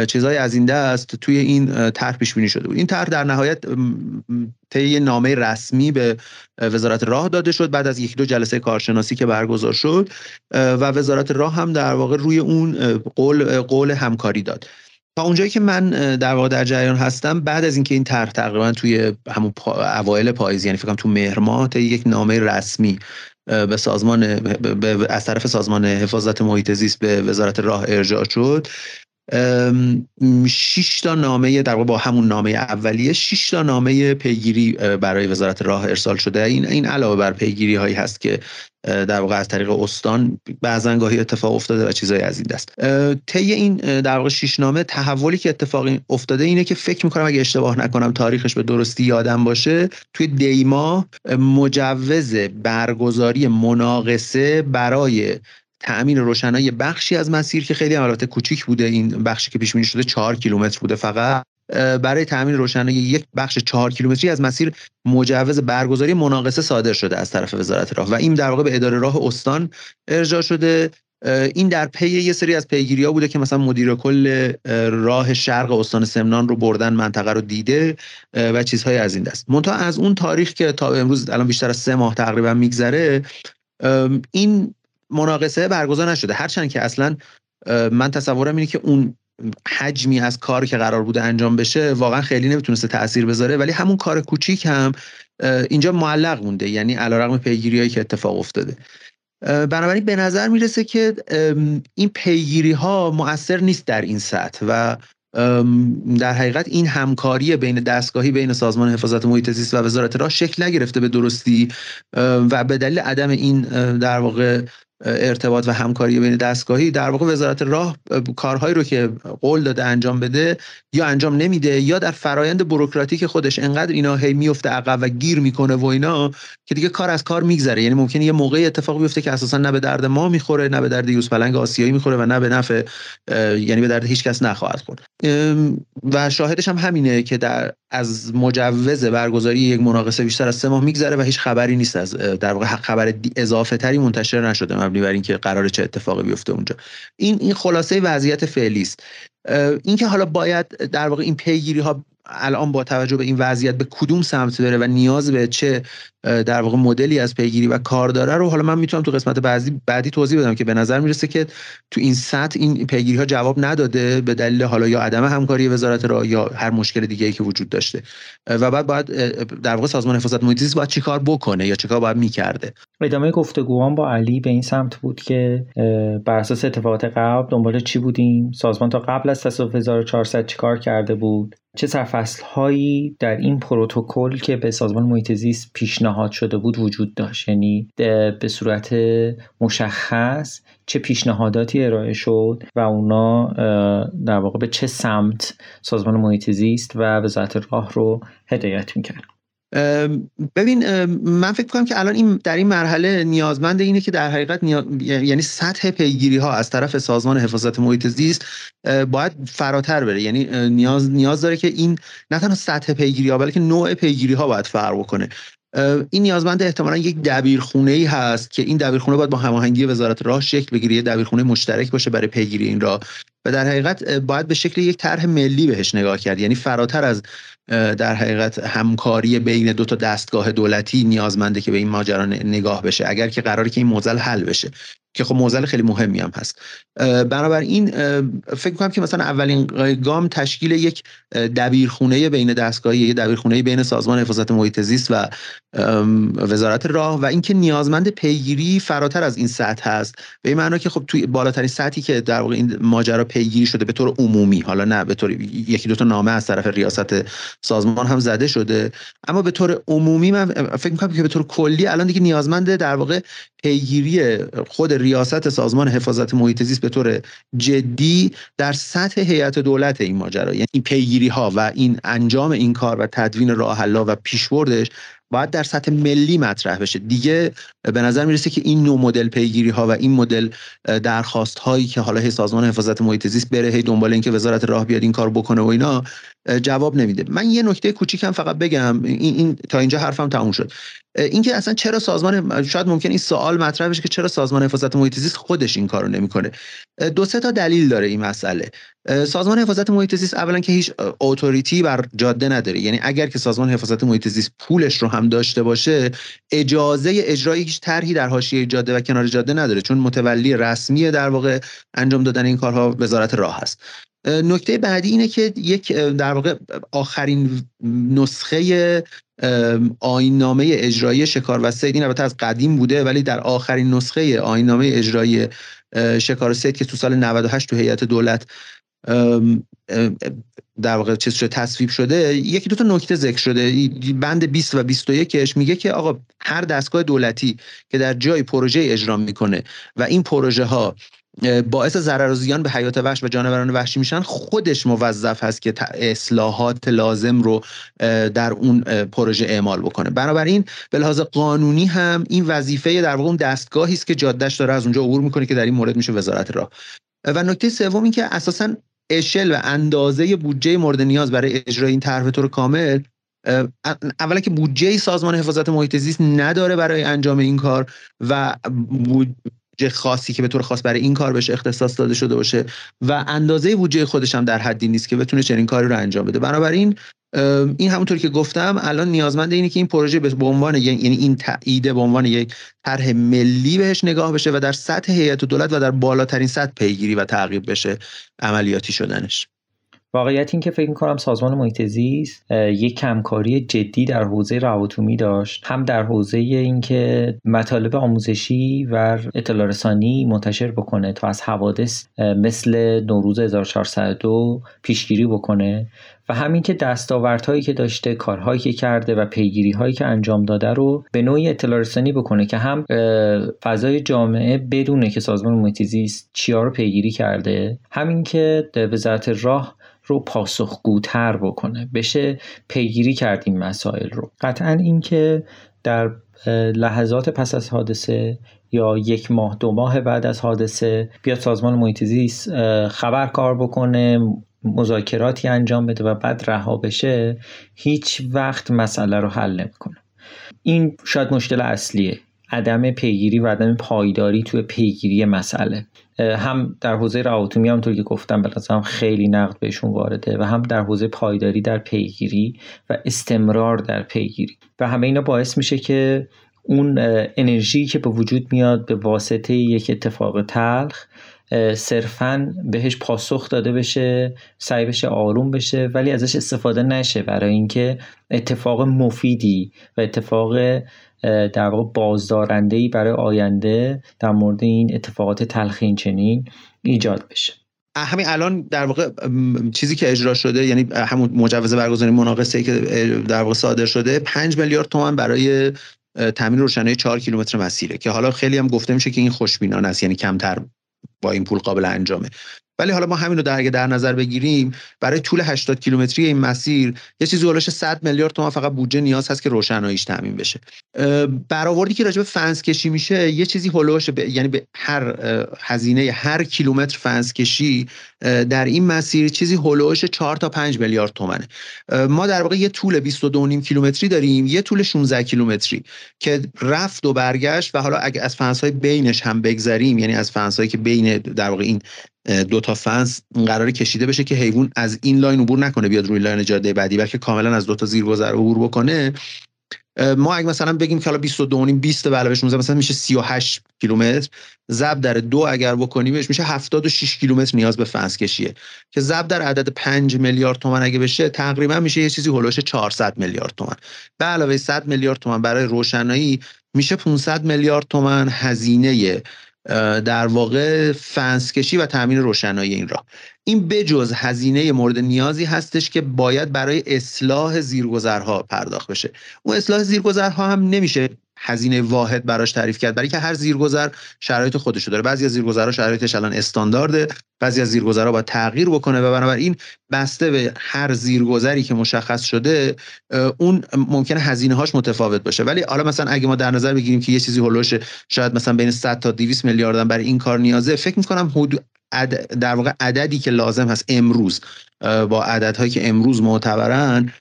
چیزهای از این دست توی این طرح پیش بینی شده بود. این طرح در نهایت طی نامه رسمی به وزارت راه داده شد بعد از یکی دو جلسه کارشناسی که برگزار شد و وزارت راه هم در واقع روی اون قول قول همکاری داد. تا اونجایی که من در واقع در جریان هستم بعد از اینکه این طرح تقریبا توی همون اوایل پاییز یعنی فکر تو مهر ماه یک نامه رسمی به سازمان به از طرف سازمان حفاظت محیط زیست به وزارت راه ارجاع شد شش تا نامه در با همون نامه اولیه 6 تا نامه پیگیری برای وزارت راه ارسال شده. این این علاوه بر پیگیری هایی هست که در واقع از طریق استان بعضا گاهی اتفاق افتاده و چیزایی از این دست. طی این در واقع شش نامه تحولی که اتفاقی افتاده اینه که فکر می‌کنم اگه اشتباه نکنم تاریخش به درستی یادم باشه توی دیما مجوز برگزاری مناقصه برای تأمین روشنایی بخشی از مسیر که خیلی البته کوچیک بوده. این بخشی که پیش بینی شده چهار کیلومتر بوده فقط. برای تامین روشنایی یک بخش چهار کیلومتری از مسیر مجوز برگزاری مناقصه صادر شده از طرف وزارت راه و این در واقع به اداره راه استان ارجاع شده. این در پی یه سری از پیگیری ها بوده که مثلا مدیر کل راه شرق استان سمنان رو بردن منطقه رو دیده و چیزهای از این دست. منتها از اون تاریخ که تا امروز الان بیشتر از سه ماه تقریبا میگذره این مناقصه برگزار نشده. هرچند که اصلا من تصورم اینه که اون حجمی از کار که قرار بوده انجام بشه واقعا خیلی نمی‌تونسته تاثیر بذاره. ولی همون کار کوچیک هم اینجا معلق مونده. یعنی علیرغم پیگیری هایی که اتفاق افتاده. بنابراین به نظر می‌رسه که این پیگیری ها مؤثر نیست در این سطح و در حقیقت این همکاری بین دستگاهی بین سازمان حفاظت محیط زیست و وزارت راه شکل نگرفته به درستی و به دلیل عدم این در واقع ارتباط و همکاری بین دستگاهی در واقع وزارت راه کارهایی رو که قول داده انجام بده یا انجام نمیده یا در فرایند بروکراتیک خودش انقدر اینا هی میفته عقب و گیر می‌کنه و اینا که دیگه کار از کار میگذره. یعنی ممکنه یه موقعی اتفاق بیفته که اساسا نه به درد ما می‌خوره نه به درد یوز پلنگ آسیایی می‌خوره و نه به نفع یعنی به درد هیچ کس نخواهد خورد. و شاهدش هم همینه که در از مجوز برگزاری یک مناقصه بیشتر از سه ماه میگذره و هیچ خبری نیست از در واقع خبر اضافه تری منتشر نشده مبنی بر اینکه قرار چه اتفاقی بیفته اونجا. این این خلاصه وضعیت فعلی است اینکه حالا باید در واقع این پیگیری ها الان با توجه به این وضعیت به کدوم سمت بره و نیاز به چه در واقع مدلی از پیگیری و کار داره رو حالا من می‌تونم تو قسمت بعدی بعدی توضیح بدم که به نظر می‌رسه که تو این سطح این پیگیری ها جواب نداده به دلیل حالا یا عدم همکاری وزارت را یا هر مشکل دیگه ای که وجود داشته. و بعد باید در واقع سازمان حفاظت محیط زیست باید چیکار بکنه یا چیکار باید می‌کرده؟ ادامه گفتگوام با علی به این سمت بود که بر اساس اتفاقات قبل دنبال چی بودیم؟ سازمان تا قبل از تصادف 1400 چیکار کرده بود؟ چه سرفصل هایی در این پروتکل که به سازمان محیط زیست پیشنهاد شده بود وجود داشت؟ یعنی به صورت مشخص چه پیشنهاداتی ارائه شد و اونا در واقع به چه سمت سازمان محیط زیست و وزارت راه رو هدایت می‌کرد ببین من فکر کنم که الان این در این مرحله نیازمند اینه که در حقیقت یعنی سطح پیگیری ها از طرف سازمان حفاظت محیط زیست باید فراتر بره. یعنی نیاز نیاز داره که این نه تنها سطح پیگیری ها بلکه نوع پیگیری ها باید فرق بکنه. این نیازمند احتمالا یک دبیرخونه ای هست که این دبیرخونه باید با هماهنگی وزارت راه شکل بگیره یه دبیرخونه مشترک باشه برای پیگیری این راه. و در حقیقت باید به شکل یک طرح ملی بهش نگاه کرد. یعنی فراتر از در حقیقت همکاری بین دو تا دستگاه دولتی نیازمنده که به این ماجرا نگاه بشه. اگر که قراری که این موزل حل بشه. که خب موزل خیلی مهمی هم هست. بنابراین فکر کنم که مثلا اولین گام تشکیل یک دبیرخونه بین دستگاهی یک دبیرخونه بین سازمان حفاظت محیط زیست و وزارت راه و اینکه نیازمند پیگیری فراتر از این سطح هست. به این معنی که خب توی بالاترین سطحی که در واقع این ماجرا پیگیری شده به طور عمومی حالا نه به طور یکی دو تا نامه از طرف ریاست سازمان هم زده شده. اما به طور عمومی من فکر می‌کنم که به طور کلی الان دیگه نیازمند در واقع پیگیری خود ریاست سازمان حفاظت محیط زیست به طور جدی در سطح هیئت دولت این ماجرا. یعنی پیگیری ها و این انجام این کار و تدوین راه و پیشبردش باید در سطح ملی مطرح بشه. دیگه به نظر می‌رسه که این نوع مدل پیگیری ها و این مدل درخواست هایی که حالا سازمان حفاظت محیط زیست بره هی دنبال اینکه وزارت راه بیاد این کار بکنه و اینا جواب نمیده. من یه نکته کوچیکم فقط بگم. این, این تا اینجا حرفم تموم شد. اینکه اصلا چرا سازمان شاید ممکن این سوال مطرح بشه که چرا سازمان حفاظت محیط زیست خودش این کارو نمی‌کنه. دو سه تا دلیل داره این مسئله. سازمان حفاظت محیط زیست اولا که هیچ اتوریتی بر جاده نداره. یعنی اگر که سازمان حفاظت محیط زیست پولش رو هم داشته باشه اجازه اجرای هیچ طرحی در حاشیه جاده و کنار جاده نداره چون متولی رسمی در واقع انجام دادن این کارها وزارت راه هست. نکته بعدی اینه که یک در واقع آخرین نسخه آیننامه اجرایی شکار و سید این البته از قدیم بوده ولی در آخرین نسخه آیننامه اجرایی شکار و سید که تو سال 98 تو هیئت دولت در واقع چیز شده تصویب شده یکی دو تا نکته ذکر شده. بند 20 و 21ش میگه که آقا هر دستگاه دولتی که در جای پروژه اجرا می‌کنه و این پروژه ها باعث ضرر و زیان به حیات وحش و جانوران وحشی میشن. خودش موظف هست که اصلاحات لازم رو در اون پروژه اعمال بکنه. بنابراین به لحاظ قانونی هم این وظیفه در واقع اون دستگاهی است که جادهش داره از اونجا عبور می‌کنه که در این مورد میشه وزارت راه. و نکته سوم این که اساسا اشل و اندازه بودجه مورد نیاز برای اجرای این طرح طور کامل اولا که بودجه سازمان حفاظت محیط زیست نداره برای انجام این کار و بودجه خاصی که به طور خاص برای این کار بشه اختصاص داده شده باشه و اندازه بودجه خودش هم در حدی نیست که بتونه چنین کاری رو انجام بده. بنابراین این همونطور که گفتم الان نیازمند اینه که این پروژه به عنوان یعنی این تایید به عنوان یک طرح ملی بهش نگاه بشه و در سطح هیئت دولت و در بالاترین سطح پیگیری و تعقیب بشه عملیاتی شدنش. واقعیت این که فکر می‌کنم سازمان محیط زیست یک کمکاری جدی در حوزه رواتومی داشت هم در حوزه اینکه مطالب آموزشی و اطلاع رسانی منتشر بکنه تا از حوادث مثل نوروز 1402 پیشگیری بکنه و همین که دستاوردهایی که داشته کارهایی که کرده و پیگیری هایی که انجام داده رو به نوعی اطلاع رسانی بکنه که هم فضای جامعه بدونه که سازمان محیط زیست چیا رو پیگیری کرده. همین که وزارت راه رو پاسخگوتر بکنه. بشه پیگیری کرد این مسائل رو. قطعا اینکه در لحظات پس از حادثه یا یک ماه دو ماه بعد از حادثه بیاد سازمان محیط زیست خبر کار بکنه مذاکراتی انجام بده و بعد رها بشه هیچ وقت مسئله رو حل نمی‌کنه. این شاید مشکل اصلیه. عدم پیگیری و عدم پایداری توی پیگیری مسئله. هم در حوزه رواتومی همونطور که گفتم هم خیلی نقد بهشون وارده و هم در حوزه پایداری در پیگیری و استمرار در پیگیری. و همه اینا باعث میشه که اون انرژی که به وجود میاد به واسطه یک اتفاق تلخ صرفا بهش پاسخ داده بشه سعی بشه آروم بشه ولی ازش استفاده نشه برای اینکه اتفاق مفیدی و اتفاق در واقع بازدارنده ای برای آینده در مورد این اتفاقات تلخین چنین ایجاد بشه. همین الان در واقع چیزی که اجرا شده یعنی همون مجوز برگزاری مناقصه که در واقع صادر شده 5 میلیارد تومان برای تامین روشنایی 4 کیلومتر مسیره که حالا خیلی هم گفته میشه که این خوشبینانه است یعنی کمتر با این پول قابل انجامه. ولی حالا ما همین رو در در نظر بگیریم برای طول 80 کیلومتری این مسیر یه چیزی هولش 100 میلیارد تومان فقط بودجه نیاز هست که روشناییش تامین بشه. برآوردی که راجع به فنس کشی میشه یه چیزی هولوش یعنی به هر هزینه هر کیلومتر فنس کشی در این مسیر چیزی هولوش 4 تا 5 میلیارد تومنه. ما در واقع یه طول 22.5 کیلومتری داریم یه طول 16 کیلومتری که رفت و برگشت و حالا اگه از فنس های بینش هم بگذریم یعنی از فنس هایی که بین در واقع این دو تا فنس قرار کشیده بشه که حیوان از این لاین عبور نکنه بیاد روی لاین جاده بعدی بلکه کاملا از دو تا زیرگذر عبور بکنه. ما اگه مثلا بگیم که حالا 22 20 به علاوه 16 مثلا میشه 38 کیلومتر. ضرب در دو اگر بکنیمش میشه 76 کیلومتر نیاز به فنس کشیه. که ضرب در عدد 5 میلیارد تومان اگه بشه تقریبا میشه یه چیزی حول و حوش 400 میلیارد تومان. به علاوه 100 میلیارد تومان برای روشنایی میشه 500 میلیارد تومان هزینه در واقع فنس کشی و تامین روشنایی این راه این بجز هزینه مورد نیازی هستش که باید برای اصلاح زیرگذرها پرداخت بشه. اون اصلاح زیرگذرها هم نمیشه هزینه واحد براش تعریف کرد. برای که هر زیرگذر شرایط خودشو داره. بعضی از زیرگذرها شرایطش الان استاندارده بعضی از زیرگذرها باید تغییر بکنه و بنابراین بسته به هر زیرگذری که مشخص شده اون ممکنه هزینه هاش متفاوت باشه. ولی حالا مثلا اگه ما در نظر بگیریم که یه چیزی هولوش شاید مثلا بین 100 تا 200 میلیارد برای این کار نیازه فکر می‌کنم حدود در واقع عددی که لازم هست امروز با عددهایی که امروز معتبرن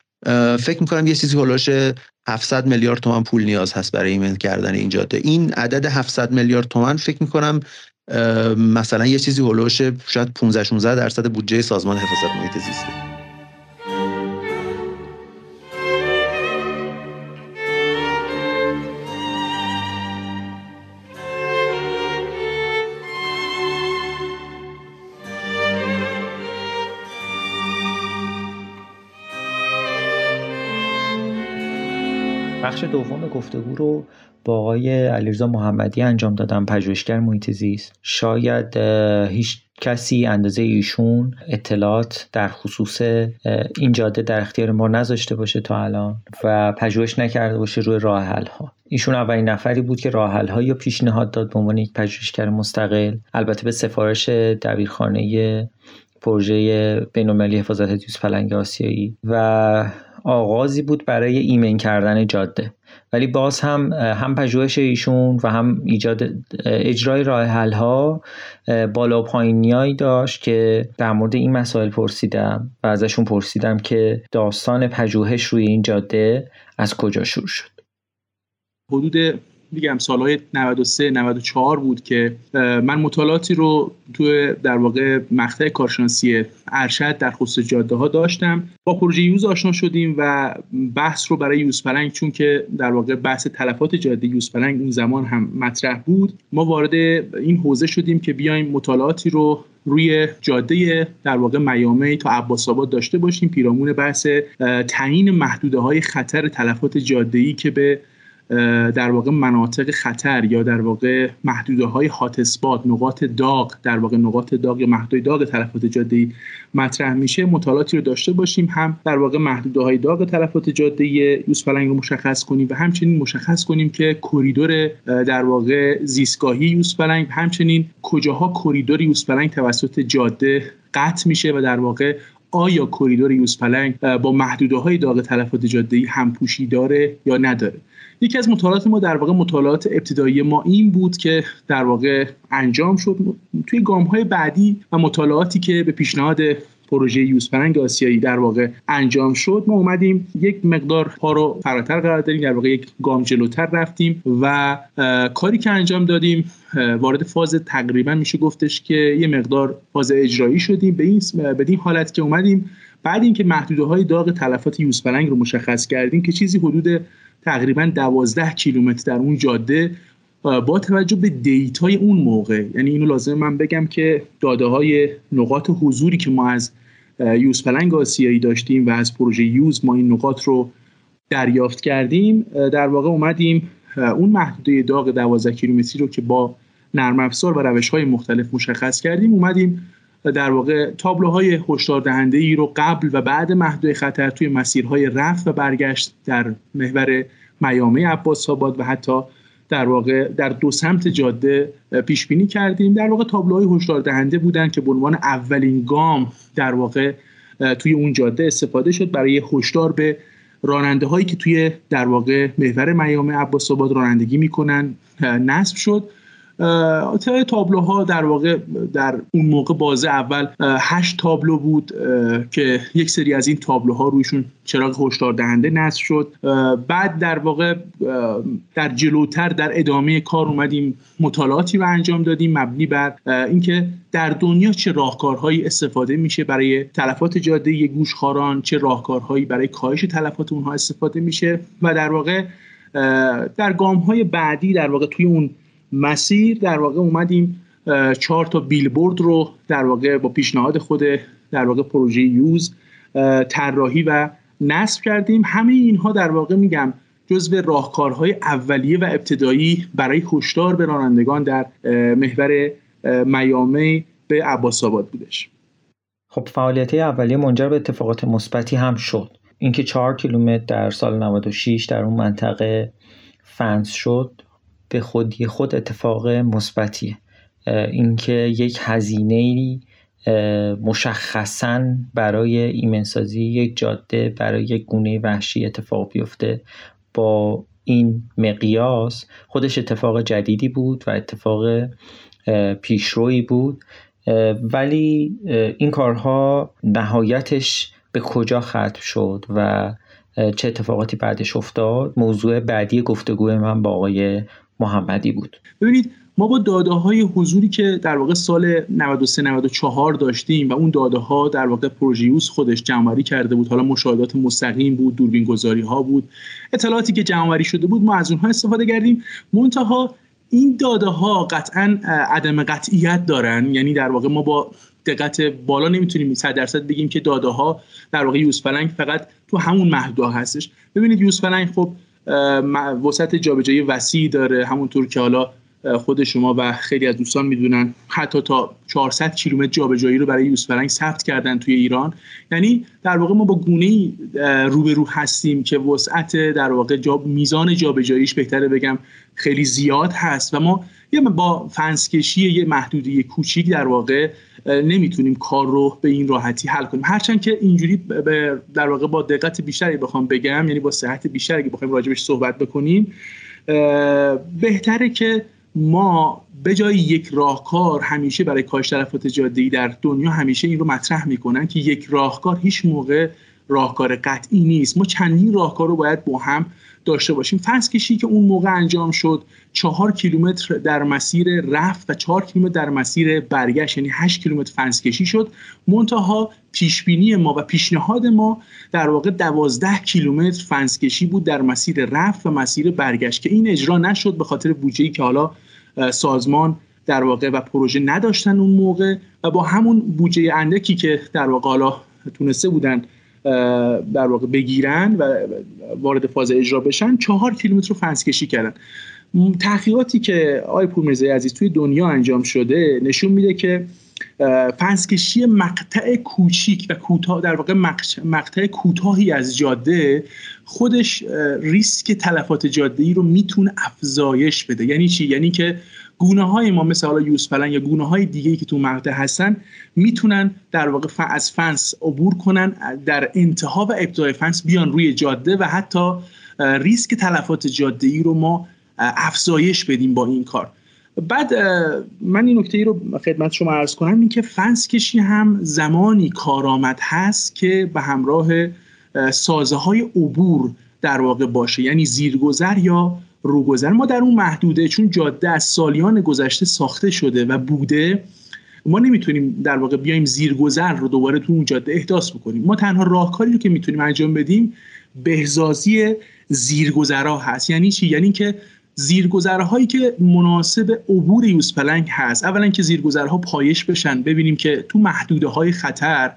فکر می‌کنم یه چیزی هولوش 700 میلیارد تومن پول نیاز هست برای ایمن کردن این جاده. این عدد 700 میلیارد تومن فکر می‌کنم مثلا یه چیزی هولوش شاید 15 16 درصد بودجه سازمان حفاظت محیط زیسته. گفتگو رو با آقای علیرضا محمدی انجام دادم پژوهشگر محیط زیست شاید هیچ کسی اندازه ایشون اطلاعات در خصوص این جاده در اختیار ما نذاشته باشه تا الان و پژوهش نکرده باشه روی راه حل ها ایشون اولین نفری بود که راه یا پیشنهاد داد به عنوان یک پژوهشگر مستقل البته به سفارش دبیرخانه پروژه بینالمللی حفاظت یوز پلنگ آسیایی و آغازی بود برای ایمن کردن جاده. ولی باز هم هم پژوهش ایشون و هم ایجاد اجرای راه حل ها بالا و پایینیایی داشت که در مورد این مسائل پرسیدم و ازشون پرسیدم که داستان پژوهش روی این جاده از کجا شروع شد. حدود میگم سالهای 93 94 بود که من مطالعاتی رو تو در واقع مقطع کارشناسی ارشد در خصوص جاده ها داشتم. با پروژه یوز آشنا شدیم و بحث رو برای یوز پلنگ چون که در واقع بحث تلفات جاده یوز پلنگ اون زمان هم مطرح بود ما وارد این حوزه شدیم که بیایم مطالعاتی رو روی جاده در واقع میامی تا عباس آباد داشته باشیم. پیرامون بحث تعیین محدوده های خطر تلفات جاده ای که به در واقع مناطق خطر یا در واقع محدوده های هات نقاط داغ در واقع نقاط داغ یا محدوده داغ تلفات جاده مطرح میشه. مطالعاتی رو داشته باشیم هم در واقع محدوده های داغ تلفات جاده یوز پلنگ رو مشخص کنیم و همچنین مشخص کنیم که کریدور در واقع زیستگاهی یوز پلنگ همچنین کجاها کریدور یوز پلنگ توسط جاده قطع میشه و در واقع آیا کریدور یوز پلنگ با محدوده های داغ تلفات جاده ای همپوشی داره یا نداره؟ یکی از مطالعات ما در واقع مطالعات ابتدایی ما این بود که در واقع انجام شد. توی گام های بعدی و مطالعاتی که به پیشنهاد پروژه یوزپلنگ آسیایی در واقع انجام شد ما اومدیم یک مقدار پا رو فراتر قرار دادیم در واقع یک گام جلوتر رفتیم و کاری که انجام دادیم وارد فاز تقریبا میشه گفتش که یه مقدار فاز اجرایی شدیم به این بدین حالت که اومدیم. بعد اینکه محدوده های داغ تلفات یوزپلنگ رو مشخص کردیم که چیزی حدود تقریبا دوازده کیلومتر در اون جاده با توجه به data ی اون موقع یعنی اینو لازم من بگم که داده های نقاط حضوری که ما از یوز پلنگ آسیایی داشتیم و از پروژه یوز ما این نقاط رو دریافت کردیم در واقع اومدیم اون محدوده داغ 12 کیلومتری رو که با نرم افزار و روش های مختلف مشخص کردیم اومدیم در واقع تابلوهای هشدار دهنده ای رو قبل و بعد محدوده خطر توی مسیرهای رفت و برگشت در محور میامه عباس آباد و حتی در واقع در دو سمت جاده پیش بینی کردیم. در واقع تابلوهای هشدار دهنده بودن که به عنوان اولین گام در واقع توی اون جاده استفاده شد برای هشدار به راننده هایی که توی در واقع محور میامه عباس آباد رانندگی می‌کنن نصب شد. تعداد تابلوها در واقع در اون موقع بازه اول هشت تابلو بود که یک سری از این تابلوها رویشون چراغ هشدار دهنده نصب شد. بعد در واقع در جلوتر در ادامه کار اومدیم مطالعاتی رو انجام دادیم مبنی بر اینکه در دنیا چه راهکارهایی استفاده میشه برای تلفات جاده گوشخاران چه راهکارهایی برای کاهش تلفات اونها استفاده میشه و در واقع در گام های بعدی در واقع توی اون مسیر در واقع اومدیم چهار تا بیلبورد رو در واقع با پیشنهاد خود در واقع پروژه یوز طراحی و نصب کردیم. همه اینها در واقع میگم جزو راهکارهای اولیه و ابتدایی برای هشدار به رانندگان در محور میامه به عباس آباد بودش. خب فعالیت اولیه منجر به اتفاقات مثبتی هم شد. اینکه چهار کیلومتر در سال 96 در اون منطقه فنس شد به خودی خود اتفاق مثبتیه. اینکه یک هزینه مشخصا برای ایمنسازی یک جاده برای یک گونه وحشی اتفاق بیفته. با این مقیاس خودش اتفاق جدیدی بود و اتفاق پیشرویی بود. ولی این کارها نهایتش به کجا ختم شد و چه اتفاقاتی بعدش افتاد؟ موضوع بعدی گفتگوی من با آقای محمدی بود. ببینید ما با داده های حضوری که در واقع سال 93 94 داشتیم و اون داده ها در واقع پروژیوس خودش جمعوری کرده بود. حالا مشاهدات مستقیم بود دوربین گذاری ها بود. اطلاعاتی که جمعوری شده بود ما از اونها استفاده کردیم. منتها این داده ها قطعا عدم قطعیت دارن. یعنی در واقع ما با دقت بالا نمی‌تونیم 100 درصد بگیم که داده ها در واقع یوز فقط تو همون محدوده هستش. ببینید یوز خب وسط جابجایی وسیع داره همونطور که حالا خود شما و خیلی از دوستان می‌دونن. حتی تا 400 کیلومتر جابجایی رو برای یوسفرنگ ثبت کردن توی ایران. یعنی در واقع ما با گونه روبرو هستیم که وسعت در واقع جاب میزان جابجاییش بهتره بگم خیلی زیاد هست و ما یه با فنسکشی یه محدودی کوچیک در واقع نمی‌تونیم کار رو به این راحتی حل کنیم. هرچند که اینجوری در واقع با دقت بیشتری بخوام بگم یعنی با صحت بیشتری که بخوایم راجبش صحبت بکنیم بهتره که ما به جای یک راهکار همیشه برای کاهش تلفات جاده‌ای در دنیا همیشه این رو مطرح می‌کنن که یک راهکار هیچ موقع راهکار قطعی نیست. ما چندین راهکار رو باید با هم داشته باشیم. فرض کشی که اون موقع انجام شد چهار کیلومتر در مسیر رفت و چهار کیلومتر در مسیر برگشت یعنی هشت کیلومتر فنس کشی شد. منتها پیشبینی ما و پیشنهاد ما در واقع دوازده کیلومتر فنس کشی بود در مسیر رفت و مسیر برگشت که این اجرا نشد به خاطر بودجه‌ای که حالا سازمان در واقع و پروژه نداشتن اون موقع و با همون بودجه اندکی که در واقع حالا تونسته بودن در واقع بگیرن و وارد فاز اجرا بشن چهار کیلومتر رو فنس کشی کردن. تحقیقاتی که آقای پورمیرزای عزیز توی دنیا انجام شده نشون میده که فنسکشی مقطع کوچیک و کوتاه در واقع مقطع کوتاهی از جاده خودش ریسک تلفات جاده ای رو می‌تونه افزایش بده. یعنی چی؟ یعنی که گونه های ما مثل حالا یوسفلن یا گونه های دیگه که تو مقطع هستن می‌تونن در واقع از فنس عبور کنن در انتها و ابتدای فنس بیان روی جاده و حتی ریسک تلفات جاده ای رو ما افزایش بدیم با این کار. بعد من این نکته ای رو خدمت شما عرض کنم این که فنس کشی هم زمانی کارآمد هست که به همراه سازه های عبور در واقع باشه. یعنی زیرگذر یا روگذر. ما در اون محدوده چون جاده از سالیان گذشته ساخته شده و بوده ما نمی‌تونیم در واقع بیایم زیرگذر رو دوباره تو اون جاده احداث بکنیم. ما تنها راهکاری رو که می‌تونیم انجام بدیم بهزازی زیرگذرها هست. یعنی چی؟ یعنی که زیرگذرهایی که مناسب عبور یوسپلنگ هست. اولا که زیرگذرها پایش بشن ببینیم که تو محدوده های خطر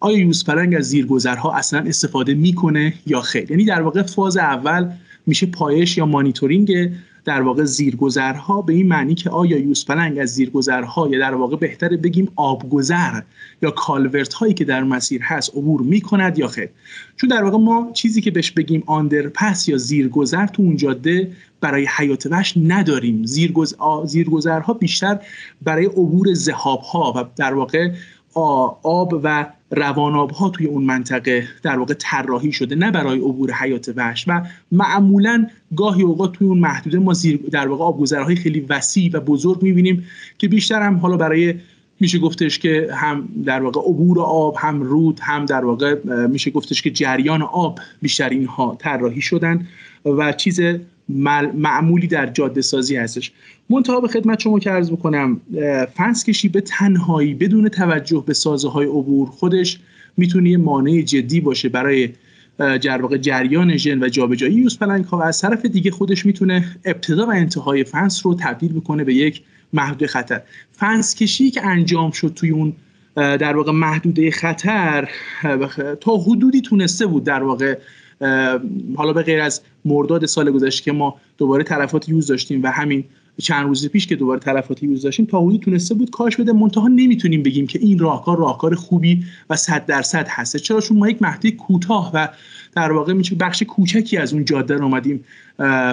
آیا یوسپلنگ از زیرگذرها اصلا استفاده می‌کنه یا خیر. یعنی در واقع فاز اول میشه پایش یا مانیتورینگ در واقع زیرگذرها به این معنی که آیا یوسپلنگ از زیرگذرها یا در واقع بهتره بگیم آبگذر یا کالورت هایی که در مسیر هست عبور می‌کند یا خیر چون در واقع ما چیزی که بهش بگیم آندرپس یا زیرگذر تو اون جاده برای حیات وحش نداریم. زیرگذرها بیشتر برای عبور زهاب ها و در واقع آب و رواناب ها توی اون منطقه در واقع طراحی شده نه برای عبور حیات وحش. و معمولا گاهی اوقات توی اون محدوده ما زیر در واقع آبگذرهای خیلی وسیع و بزرگ می‌بینیم که بیشتر هم حالا برای میشه گفتش که هم در واقع عبور آب هم رود هم در واقع میشه گفتش که جریان آب بیشتر اینها طراحی شدن. و چیز معمولی در جاده سازی هستش. منتها به خدمت شما که عرض بکنم فنس کشی به تنهایی بدون توجه به سازه های عبور خودش می‌تونه یه مانع جدی باشه برای در واقع جریان ژن و جابجایی. یوز پلنگ ها و از طرف دیگه خودش می‌تونه ابتدا و انتهای فنس رو تبدیل بکنه به یک محدوده خطر. فنس کشی که انجام شد توی اون در واقع محدوده خطر تا حدودی تونسته بود در واقع حالا به غیر از مرداد سال گذشته که ما دوباره تلفات یوز داشتیم و همین چند روز پیش که دوباره تلفات یوز داشتیم تا حدودی تونسته بود کاش بده. منتها نمی‌تونیم بگیم که این راهکار راهکار خوبی و صد درصد هست چرا؟ چون ما یک مهدی کوتاه و در واقع میشه بخش کوچکی از اون جاده رو اومدیم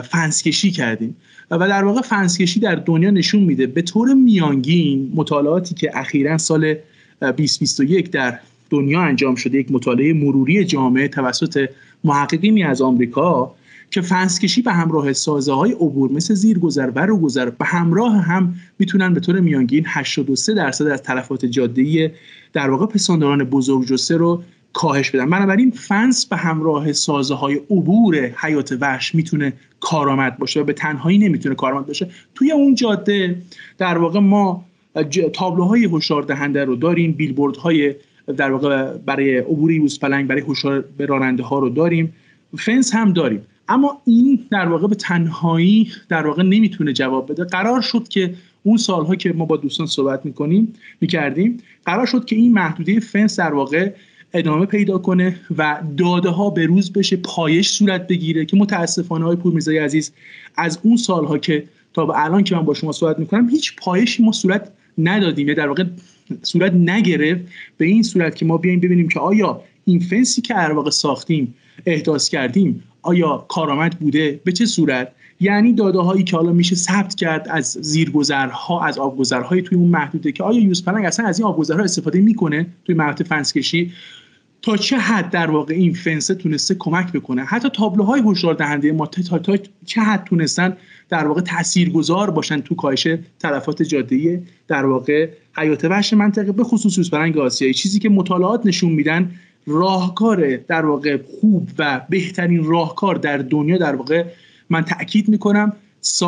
فنسکشی کردیم. و در واقع فنسکشی در دنیا نشون میده. به طور میانگین مطالعاتی که اخیرا سال 2021 در دنیا انجام شده یک مطالعه مروری جامعه توسط محققینی از آمریکا که فنس کشی به همراه سازه های عبور مثل زیرگذر و روگذر به همراه هم می‌تونن به طور میانگین 83 درصد از تلفات جاده در واقع پسانداران بزرگ جسه رو کاهش بدن. بنابراین فنس به همراه سازه های عبور حیات وحش می‌تونه کارآمد باشه و به تنهایی نمی‌تونه کارآمد باشه. توی اون جاده در واقع ما تابلوهای هشدار دهنده رو داریم بیلبورد های در واقع برای عبور یوز پلنگ برای هشدار به راننده ها رو داریم. فنس هم داریم. اما این در واقع به تنهایی در واقع نمی‌تونه جواب بده. قرار شد که اون سالها که ما با دوستان صحبت می‌کنیم می‌کردیم قرار شد که این محدوده فنس در واقع ادامه پیدا کنه و داده ها به روز بشه پایش صورت بگیره که متاسفانه های پور عزیز از اون سالها که تا به الان که من با شما صحبت می‌کنم هیچ پایشی ما صورت ندادیم. یا در واقع صورت نگرفت به این صورت که ما بیایم ببینیم که آیا این فنسی که در واقع ساختیم احداث کردیم آیا کارآمد بوده؟ به چه صورت؟ یعنی داده هایی که حالا میشه ثبت کرد از زیرگذرها از آبگذرهای توی اون محدوده که آیا یوز پلنگ اصلا از این آبگذرها استفاده می‌کنه توی مهد فنسکشی؟ تا چه حد در واقع این فنسه تونسته کمک بکنه؟ حتی تابلوهای هشدار دهنده ما تا, تا چه حد تونستن در واقع تاثیرگذار باشن تو کاهش تلفات جاده‌ای در واقع حیات وحش منطقه به خصوص پلنگ آسیایی؟ چیزی که مطالعات نشون میدن راهکار در واقع خوب و بهترین راهکار در دنیا در واقع من تاکید می‌کنم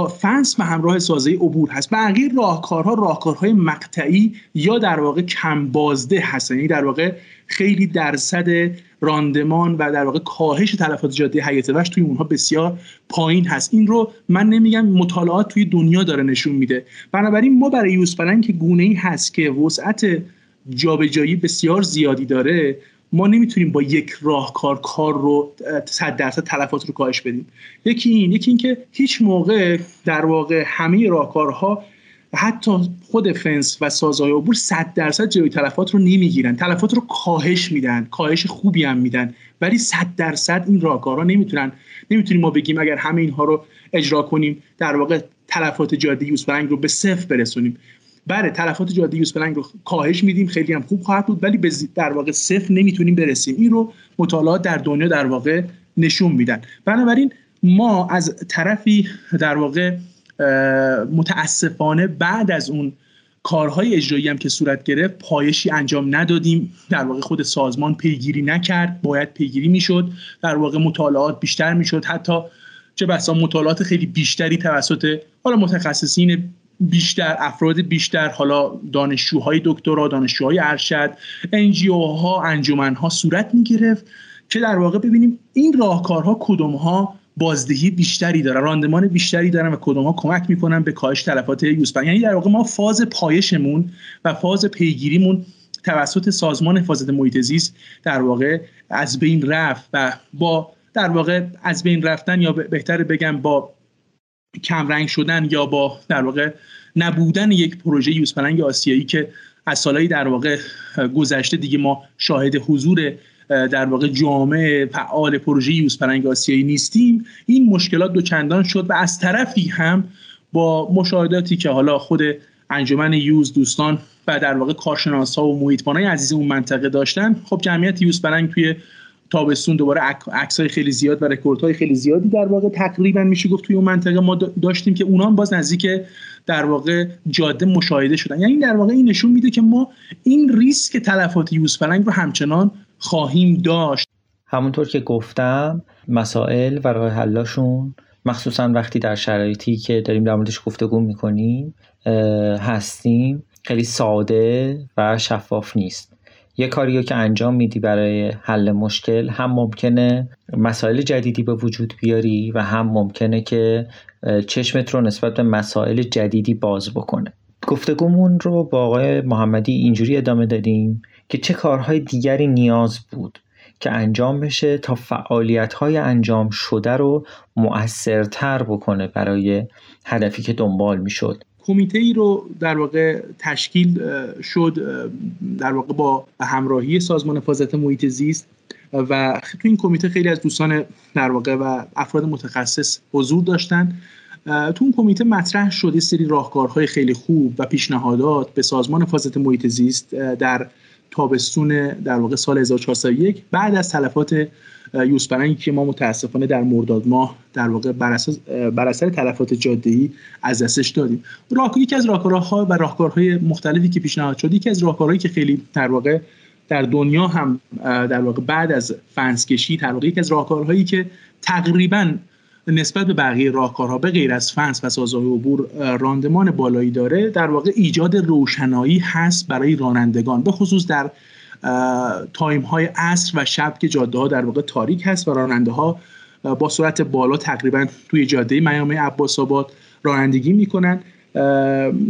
فنس به همراه سازه عبور هست. بقیه راهکارها راهکارهای مقطعی یا در واقع کم بازده هستن. یعنی در واقع خیلی درصد راندمان و در واقع کاهش تلفات جاده حیات وحش توی اونها بسیار پایین هست. این رو من نمیگم مطالعات توی دنیا داره نشون میده. بنابراین ما برای یوز که گونه ای هست که وسعت جابجایی بسیار زیادی داره ما نمی‌تونیم با یک راهکار کار رو صد درصد تلفات رو کاهش بدیم. یکی این یکی این که هیچ موقع در واقع همه راهکارها حتی خود فنس و سازهای عبور صد درصد جلوی تلفات رو نمی‌گیرن. تلفات رو کاهش میدن کاهش خوبی هم میدن ولی صد درصد این راهکارها نمی‌تونن. نمی‌تونیم ما بگیم اگر همه اینها رو اجرا کنیم در واقع تلفات جاده یوز رو به صفر برسونیم. بله تلفات جاده یوز رو کاهش میدیم خیلی هم خوب خواهد بود ولی در واقع صفر نمی‌تونیم برسیم. این رو مطالعات در دنیا در واقع نشون میدن. بنابراین ما از طرفی در واقع متاسفانه بعد از اون کارهای اجرایی هم که صورت گرفت پایشی انجام ندادیم. در واقع خود سازمان پیگیری نکرد باید پیگیری می‌شد. در واقع مطالعات بیشتر می‌شد. حتی چه بسا مطالعات خیلی بیشتری توسط حالا متخصصین بیشتر افراد بیشتر حالا دانشجوهای دکترا دانشجوهای ارشد انجیو ها انجمن ها صورت می گرفت که در واقع ببینیم این راهکارها کدوم ها بازدهی بیشتری دارن راندمان بیشتری دارن و کدوم ها کمک می‌کنن به کاهش تلفات یوسپن یعنی در واقع ما فاز پایشمون و فاز پیگیریمون توسط سازمان حفاظت محیط زیست در واقع از بین رفت و با در واقع از بین رفتن یا بهتر بگم با کمرنگ شدن یا با در واقع نبودن یک پروژه یوزپلنگ آسیایی که از سالهای در واقع گذشته دیگه ما شاهد حضور در واقع جامعه فعال پروژه یوزپلنگ آسیایی نیستیم این مشکلات دو چندان شد و از طرفی هم با مشاهداتی که حالا خود انجمن یوز دوستان و در واقع کارشناس ها و محیطبانای عزیز اون منطقه داشتن خب جمعیت یوزپلنگ توی تابستون دوباره عکس های خیلی زیاد و رکورد های خیلی زیادی در واقع تقریبا میشه گفت توی اون منطقه ما داشتیم که اونها باز نزدیک در واقع جاده مشاهده شدن. یعنی در واقع این نشون میده که ما این ریسک تلفات یوز رو همچنان خواهیم داشت. همونطور که گفتم مسائل و راه حلاشون مخصوصا وقتی در شرایطی که داریم در موردش گفتگو می‌کنیم هستیم خیلی ساده و شفاف نیست. یه کاری که انجام میدی برای حل مشکل هم ممکنه مسائل جدیدی به وجود بیاری و هم ممکنه که چشمت رو نسبت به مسائل جدیدی باز بکنه. گفتگومون رو با آقای محمدی اینجوری ادامه دادیم که چه کارهای دیگری نیاز بود که انجام بشه تا فعالیت های انجام شده رو مؤثرتر بکنه برای هدفی که دنبال می‌شد. کمیته ای رو در واقع تشکیل شد در واقع با همراهی سازمان حفاظت محیط زیست. و تو این کمیته خیلی از دوستان در واقع و افراد متخصص حضور داشتن. تو اون کمیته مطرح شد سری راهکارهای خیلی خوب و پیشنهادات به سازمان حفاظت محیط زیست در تابستون در واقع سال 1401 بعد از تلفات یوسپرنگی که ما متاسفانه در مرداد ماه در واقع بر اثر تلفات جاده از دستش دادیم. راهکار یکی از راهکارها و راهکارهای مختلفی که پیشنهاد شد یکی از راهکارهایی که خیلی در واقع در دنیا هم در واقع بعد از فنسکشی در واقع یکی از راهکارهایی که تقریبا نسبت به بقیه راهکارها به غیر از فنس و سازهای عبور راندمان بالایی داره در واقع ایجاد روشنایی هست برای رانندگان به خصوص در تایم های عصر و شب که جاده ها در واقع تاریک هست و راننده ها با سرعت بالا تقریبا توی جاده میامه عباس آباد رانندگی می‌کنن.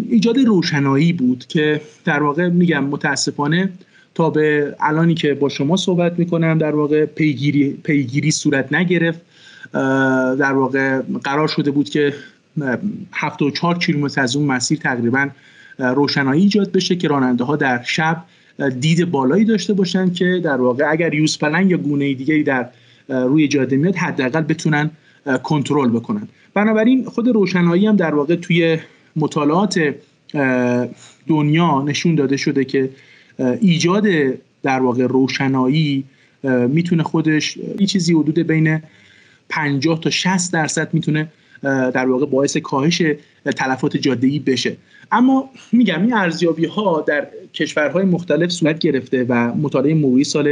ایجاد روشنایی بود که در واقع میگم متاسفانه تا به الانی که با شما صحبت می‌کنم در واقع پیگیری, پیگیری صورت نگرفت. در واقع قرار شده بود که 74 کیلومتر از اون مسیر تقریبا روشنایی ایجاد بشه که راننده ها در شب دید بالایی داشته باشن که در واقع اگر یوز یا گونه دیگری در روی جاده میاد حداقل بتونن کنترل بکنن. بنابراین خود روشنایی هم در واقع توی مطالعات دنیا نشون داده شده که ایجاد در واقع روشنایی می‌تونه خودش یه چیزی حدود بین 50 تا 60 درصد می‌تونه در واقع باعث کاهش تلفات جاده‌ای بشه. اما میگم این ارزیابی ها در کشورهای مختلف صورت گرفته و مطالعه موری سال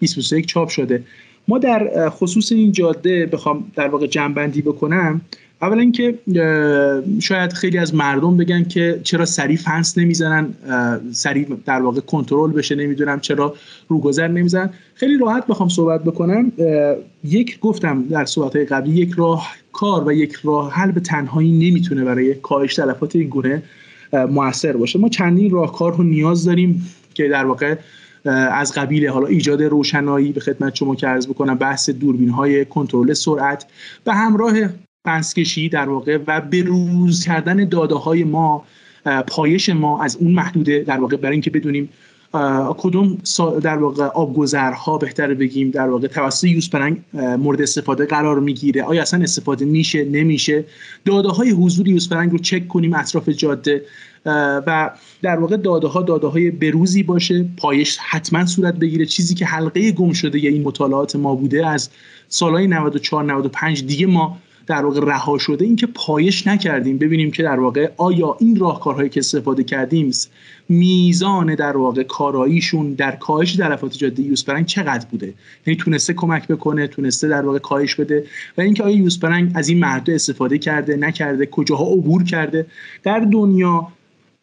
2021 چاپ شده. ما در خصوص این جاده بخوام در واقع جنبندی بکنم. اولا اینکه شاید خیلی از مردم بگن که چرا سریع فنس نمی‌زنن سریع در واقع کنترل بشه نمی‌دونم چرا روگذر نمی‌زنن. خیلی راحت بخوام صحبت بکنم. یک گفتم در صحبت های قبلی یک راه کار و یک راه حل به تنهایی نمی‌تونه برای کاهش تلفات این گونه موثر باشه. ما چندین راهکار رو نیاز داریم که در واقع از قبیل حالا ایجاد روشنایی به خدمت شما که عرض بکنم بحث دوربین های کنترل سرعت. به همراه پنسکشی در واقع و بروز کردن داده های ما پایش ما از اون محدوده در واقع برای اینکه بدونیم کدوم در واقع آبگذرها بهتر بگیم در واقع توسط یوز پلنگ مورد استفاده قرار می‌گیره. آیا اصلا استفاده میشه؟ نمیشه. داده های حضور یوز پلنگ رو چک کنیم اطراف جاده و در واقع داده ها داده های بروزی باشه پایش حتما صورت بگیره. چیزی که حلقه گم شده یا این مطالعات ما بوده از سالهای 94 95 دیگه ما در واقع رها شده اینکه پایش نکردیم. ببینیم که در واقع آیا این راهکارهایی که استفاده کردیم میزان در واقع کاراییشون در کاهش تلفات جاده یوسپرنگ چقدر بوده؟ یعنی تونسته کمک بکنه تونسته در واقع کاهش بده و اینکه آیا یوسپرنگ از این مرده استفاده کرده نکرده کجاها عبور کرده؟ در دنیا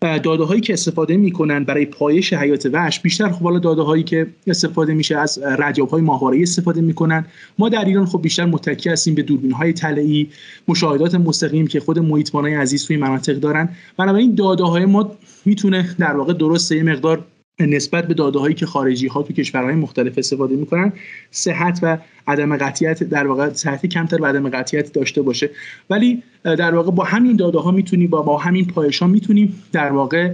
داده هایی که استفاده می‌کنن برای پایش حیات وحش بیشتر خب حالا داده هایی که استفاده میشه از ردیاب های ماهواره استفاده می‌کنن. ما در ایران خب بیشتر متکی هستیم به دوربین های طلعی مشاهدات مستقیم که خود محیطبانای عزیز توی مناطق دارن. بنابراین داده های ما می‌تونه در واقع درسته یه مقدار نسبت به داده هایی که خارجی ها تو کشورهای مختلف استفاده می‌کنن صحت و عدم قطعیت در واقع صحت کمتر و عدم قطعیت داشته باشه. ولی در واقع با همین داده ها می‌تونیم با با همین پایش ها می‌تونیم در واقع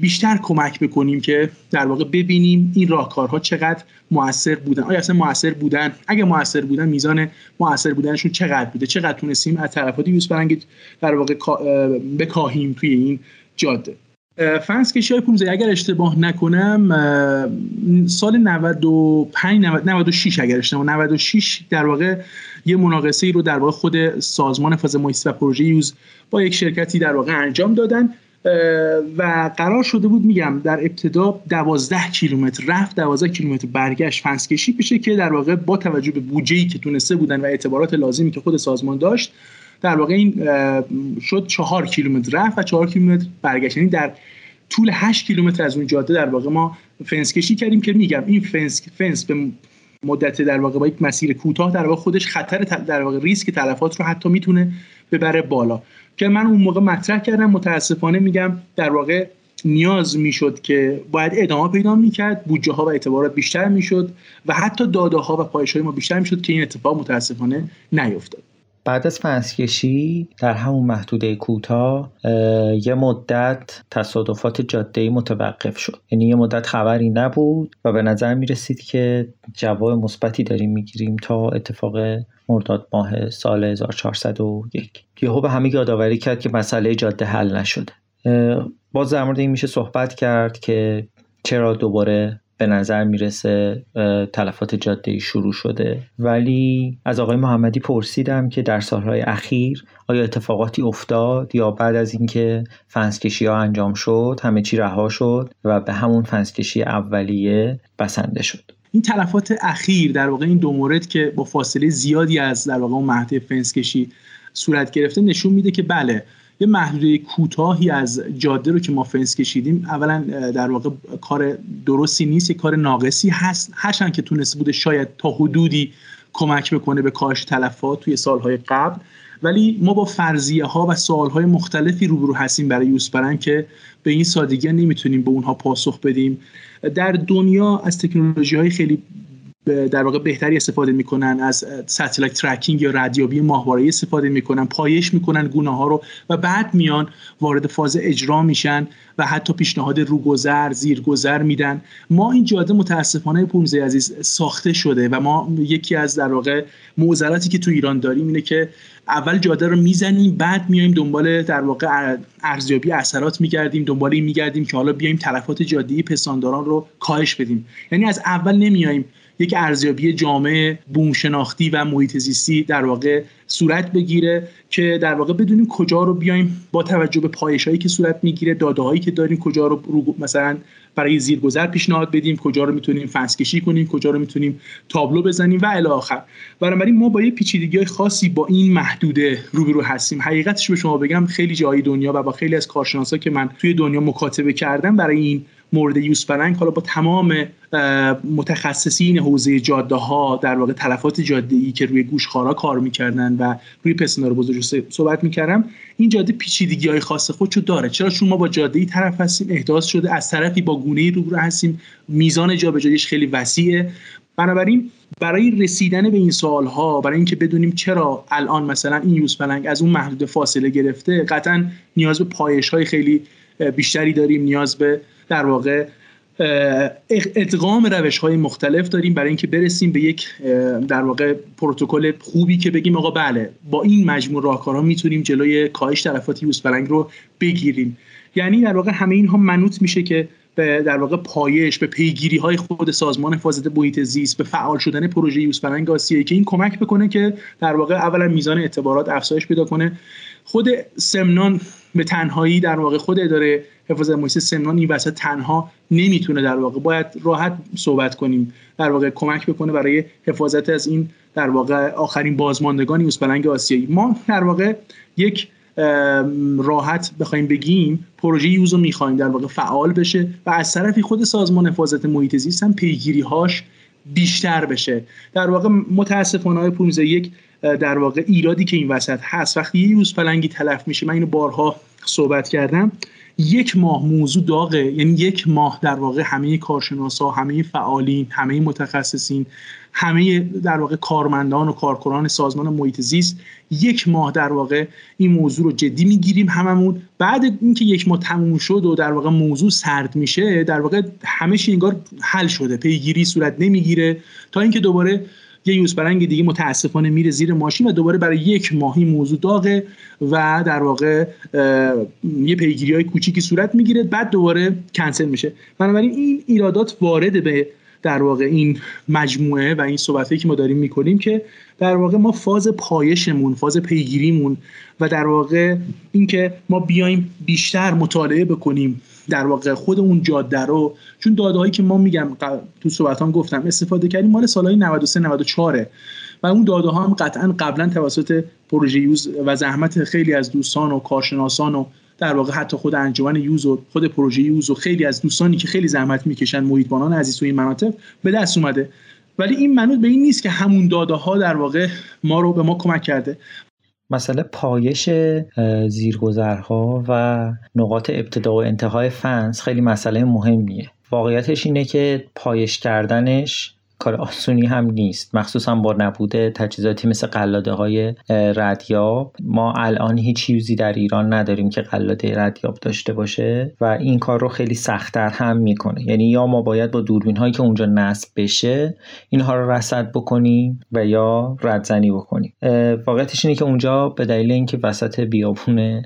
بیشتر کمک بکنیم که در واقع ببینیم این راهکارها چقدر موثر بودن. آیا اصلا موثر بودن؟ اگه موثر بودن میزان موثر بودنشون چقدر بوده؟ چقدر تونستیم از طرفات یوز در واقع بکاهیم توی این جاده؟ فنس کشی های 15 اگر اشتباه نکنم سال 95 96 اگر اشتباه 96 در واقع یه مناقصه ای رو در واقع خود سازمان فاز محیط و پروژه یوز با یک شرکتی در واقع انجام دادن و قرار شده بود میگم در ابتدا 12 کیلومتر رفت 12 کیلومتر برگشت فنس کشی بشه که در واقع با توجه به بودجه‌ای که تونسته بودن و اعتبارات لازمی که خود سازمان داشت در واقع این شد چهار کیلومتر رفت و چهار کیلومتر برگشت. یعنی در طول 8 کیلومتر از اون جاده در واقع ما فنس کشی کردیم که میگم این فنس فنس به مدت در واقع با یک مسیر کوتاه در واقع خودش خطر در واقع ریسک تلفات رو حتی می‌تونه ببره بالا. که من اون موقع مطرح کردم متاسفانه میگم در واقع نیاز می‌شد که باید ادامه پیدا می‌کرد بودجه ها و اعتبارات بیشتر می‌شد و حتی داده ها و پایش های ما بیشتر می‌شد که این اتفاق متاسفانه نیفتاد. بعد از فنسکشی در همون محدوده کوتاه یه مدت تصادفات جاده متوقف شد. یعنی یه مدت خبری نبود و به نظر می رسید که جواب مثبتی داریم می‌گیریم تا اتفاق مرداد ماه سال 1401 یهو به همه یادآوری کرد که مسئله جاده حل نشده. باز در مورد این میشه صحبت کرد که چرا دوباره به نظر می‌رسه تلفات جاده شروع شده. ولی از آقای محمدی پرسیدم که در سالهای اخیر آیا اتفاقاتی افتاد یا بعد از اینکه فنسکشی ها انجام شد همه چی رها شد و به همون فنسکشی اولیه بسنده شد؟ این تلفات اخیر در واقع این دو مورد که با فاصله زیادی از در واقع اون مهد فنسکشی صورت گرفته نشون میده که بله یه محدوده کوتاهی از جاده رو که ما فنس کشیدیم اولا در واقع کار درستی نیست یه کار ناقصی هست. هرچند که تونسته بوده شاید تا حدودی کمک بکنه به کاهش تلفات توی سالهای قبل. ولی ما با فرضیه ها و سوال های مختلفی روبرو هستیم برای یوزپلنگ که به این سادگی نمی‌تونیم به اونها پاسخ بدیم. در دنیا از تکنولوژی های خیلی در واقع بهتری استفاده می‌کنن از satellite tracking یا ردیابی ماهواره استفاده می‌کنن پایش می‌کنن گونه ها رو و بعد میان وارد فاز اجرا میشن و حتی پیشنهاد روگذر زیرگذر میدن. ما این جاده متاسفانه پونزه عزیز ساخته شده و ما یکی از در واقع معضلاتی که تو ایران داریم اینه که اول جاده رو می‌زنیم بعد میایم دنبال در واقع ارزیابی اثرات میگردیم دنبال این میگردیم که حالا بیایم تلفات جاده‌ای پستانداران رو کاهش بدیم. یعنی از اول نمیایم یک ارزیابی جامع بوم شناختی و محیط زیستی در واقع صورت بگیره که در واقع بدونیم کجا رو بیایم با توجه به پایشایی که صورت می‌گیره داده هایی که داریم کجا رو, مثلا برای زیرگذر پیشنهاد بدیم کجا رو می‌تونیم فنس کشی کنیم کجا رو می‌تونیم تابلو بزنیم و الی آخر. بنابراین ما با یه پیچیدگی خاصی با این محدوده روبرو هستیم. حقیقتش به شما بگم خیلی جای دنیا و با خیلی از کارشناسا که من توی دنیا مکاتبه کردم برای این مورد یوز فرنگ حالا با تمام متخصصین حوزه جاده ها در واقع تلفات جاده ای که روی گوشخارا کار می‌کردن و روی پسندار بزرگ صحبت می‌کردم این جاده پیچیدگی های خاص خودشو داره. چرا؟ چون ما با جاده ای طرف هستیم احداث شده از طرفی با گونه رو هستیم. میزان جابجاییش خیلی وسیعه. بنابراین برای رسیدن به این سوال ها برای اینکه بدونیم چرا الان مثلا این یوز پلنگ از اون محدود فاصله گرفته قطعا نیاز به پایش های خیلی بیشتری داریم نیاز به در واقع ادغام روش های مختلف داریم برای اینکه برسیم به یک در واقع پروتکل خوبی که بگیم آقا بله با این مجموع راهکارها می‌تونیم جلوی کاهش تلفات یوز رو بگیریم. یعنی در واقع همه اینها منوط میشه که به در واقع پایش به پیگیری های خود سازمان حفاظت محیط زیست به فعال شدن پروژه یوز فرنگ آسیایی که این کمک بکنه که در واقع اولا میزان اعتبارات افزایش پیدا کنه. خود سمنان به تنهایی در واقع خود اداره حفاظت محیط سمنان این وسط تنها نمی‌تونه در واقع باید راحت صحبت کنیم در واقع کمک بکنه برای حفاظت از این در واقع آخرین بازماندگان یوسپلنگ آسیایی. ما در واقع یک راحت بخوایم بگیم پروژه یوز رو می‌خوایم در واقع فعال بشه و از طرفی خود سازمان حفاظت محیط زیست هم پیگیری هاش بیشتر بشه. در واقع متاسفانه های یک در واقع ایرادی که این وسط هست وقتی یوز پلنگی تلف میشه من اینو بارها صحبت کردم. یک ماه موضوع داغه. یعنی یک ماه در واقع همه کارشناسا همه فعالین همه متخصصین همه در واقع کارمندان و کارکنان سازمان محیط زیست یک ماه در واقع این موضوع رو جدی می‌گیریم هممون. بعد اینکه یک ماه تموم شد و در واقع موضوع سرد میشه در واقع همه انگار حل شده پیگیری صورت نمی‌گیره. تا اینکه دوباره یه یوز برنگ دیگه متاسفانه میره زیر ماشین و دوباره برای یک ماهی موضوع داغه و در واقع یه پیگیری های کوچیکی صورت می‌گیره بعد دوباره کنسل میشه. بنابراین این ایرادات وارد به در واقع این مجموعه و این صحبت که ما داریم می‌کنیم که در واقع ما فاز پایشمون فاز پیگیریمون و در واقع اینکه ما بیایم بیشتر مطالعه بکنیم در واقع خود اون جاده رو چون داده هایی که ما میگم تو صحبت هم گفتم استفاده کردیم مال سالهای 93 94 و اون داده ها هم قطعا قبلا توسط پروژه یوز و زحمت خیلی از دوستان و کارشناسان و در واقع حتی خود انجمن یوز و خود پروژه یوز و خیلی از دوستانی که خیلی زحمت می‌کشن محیطبانان عزیز تو این مناطق به دست اومده. ولی این منوط به این نیست که همون داده ها در واقع ما رو به ما کمک کرده. مسئله پایش زیرگذرها و نقاط ابتدا و انتهای فنس خیلی مسئله مهمیه. واقعیتش اینه که پایش کردنش کار آسونی هم نیست. مخصوصا با نبود تجهیزاتی مثل قلاده های ردیاب. ما الان هیچ چیزی در ایران نداریم که قلاده ردیاب داشته باشه و این کار رو خیلی سختتر هم می‌کنه. یعنی یا ما باید با دوربین هایی که اونجا نصب بشه اینها رو رصد بکنیم و یا ردزنی بکنیم. واقعیتش اینه که اونجا به دلیل اینکه وسط بیابون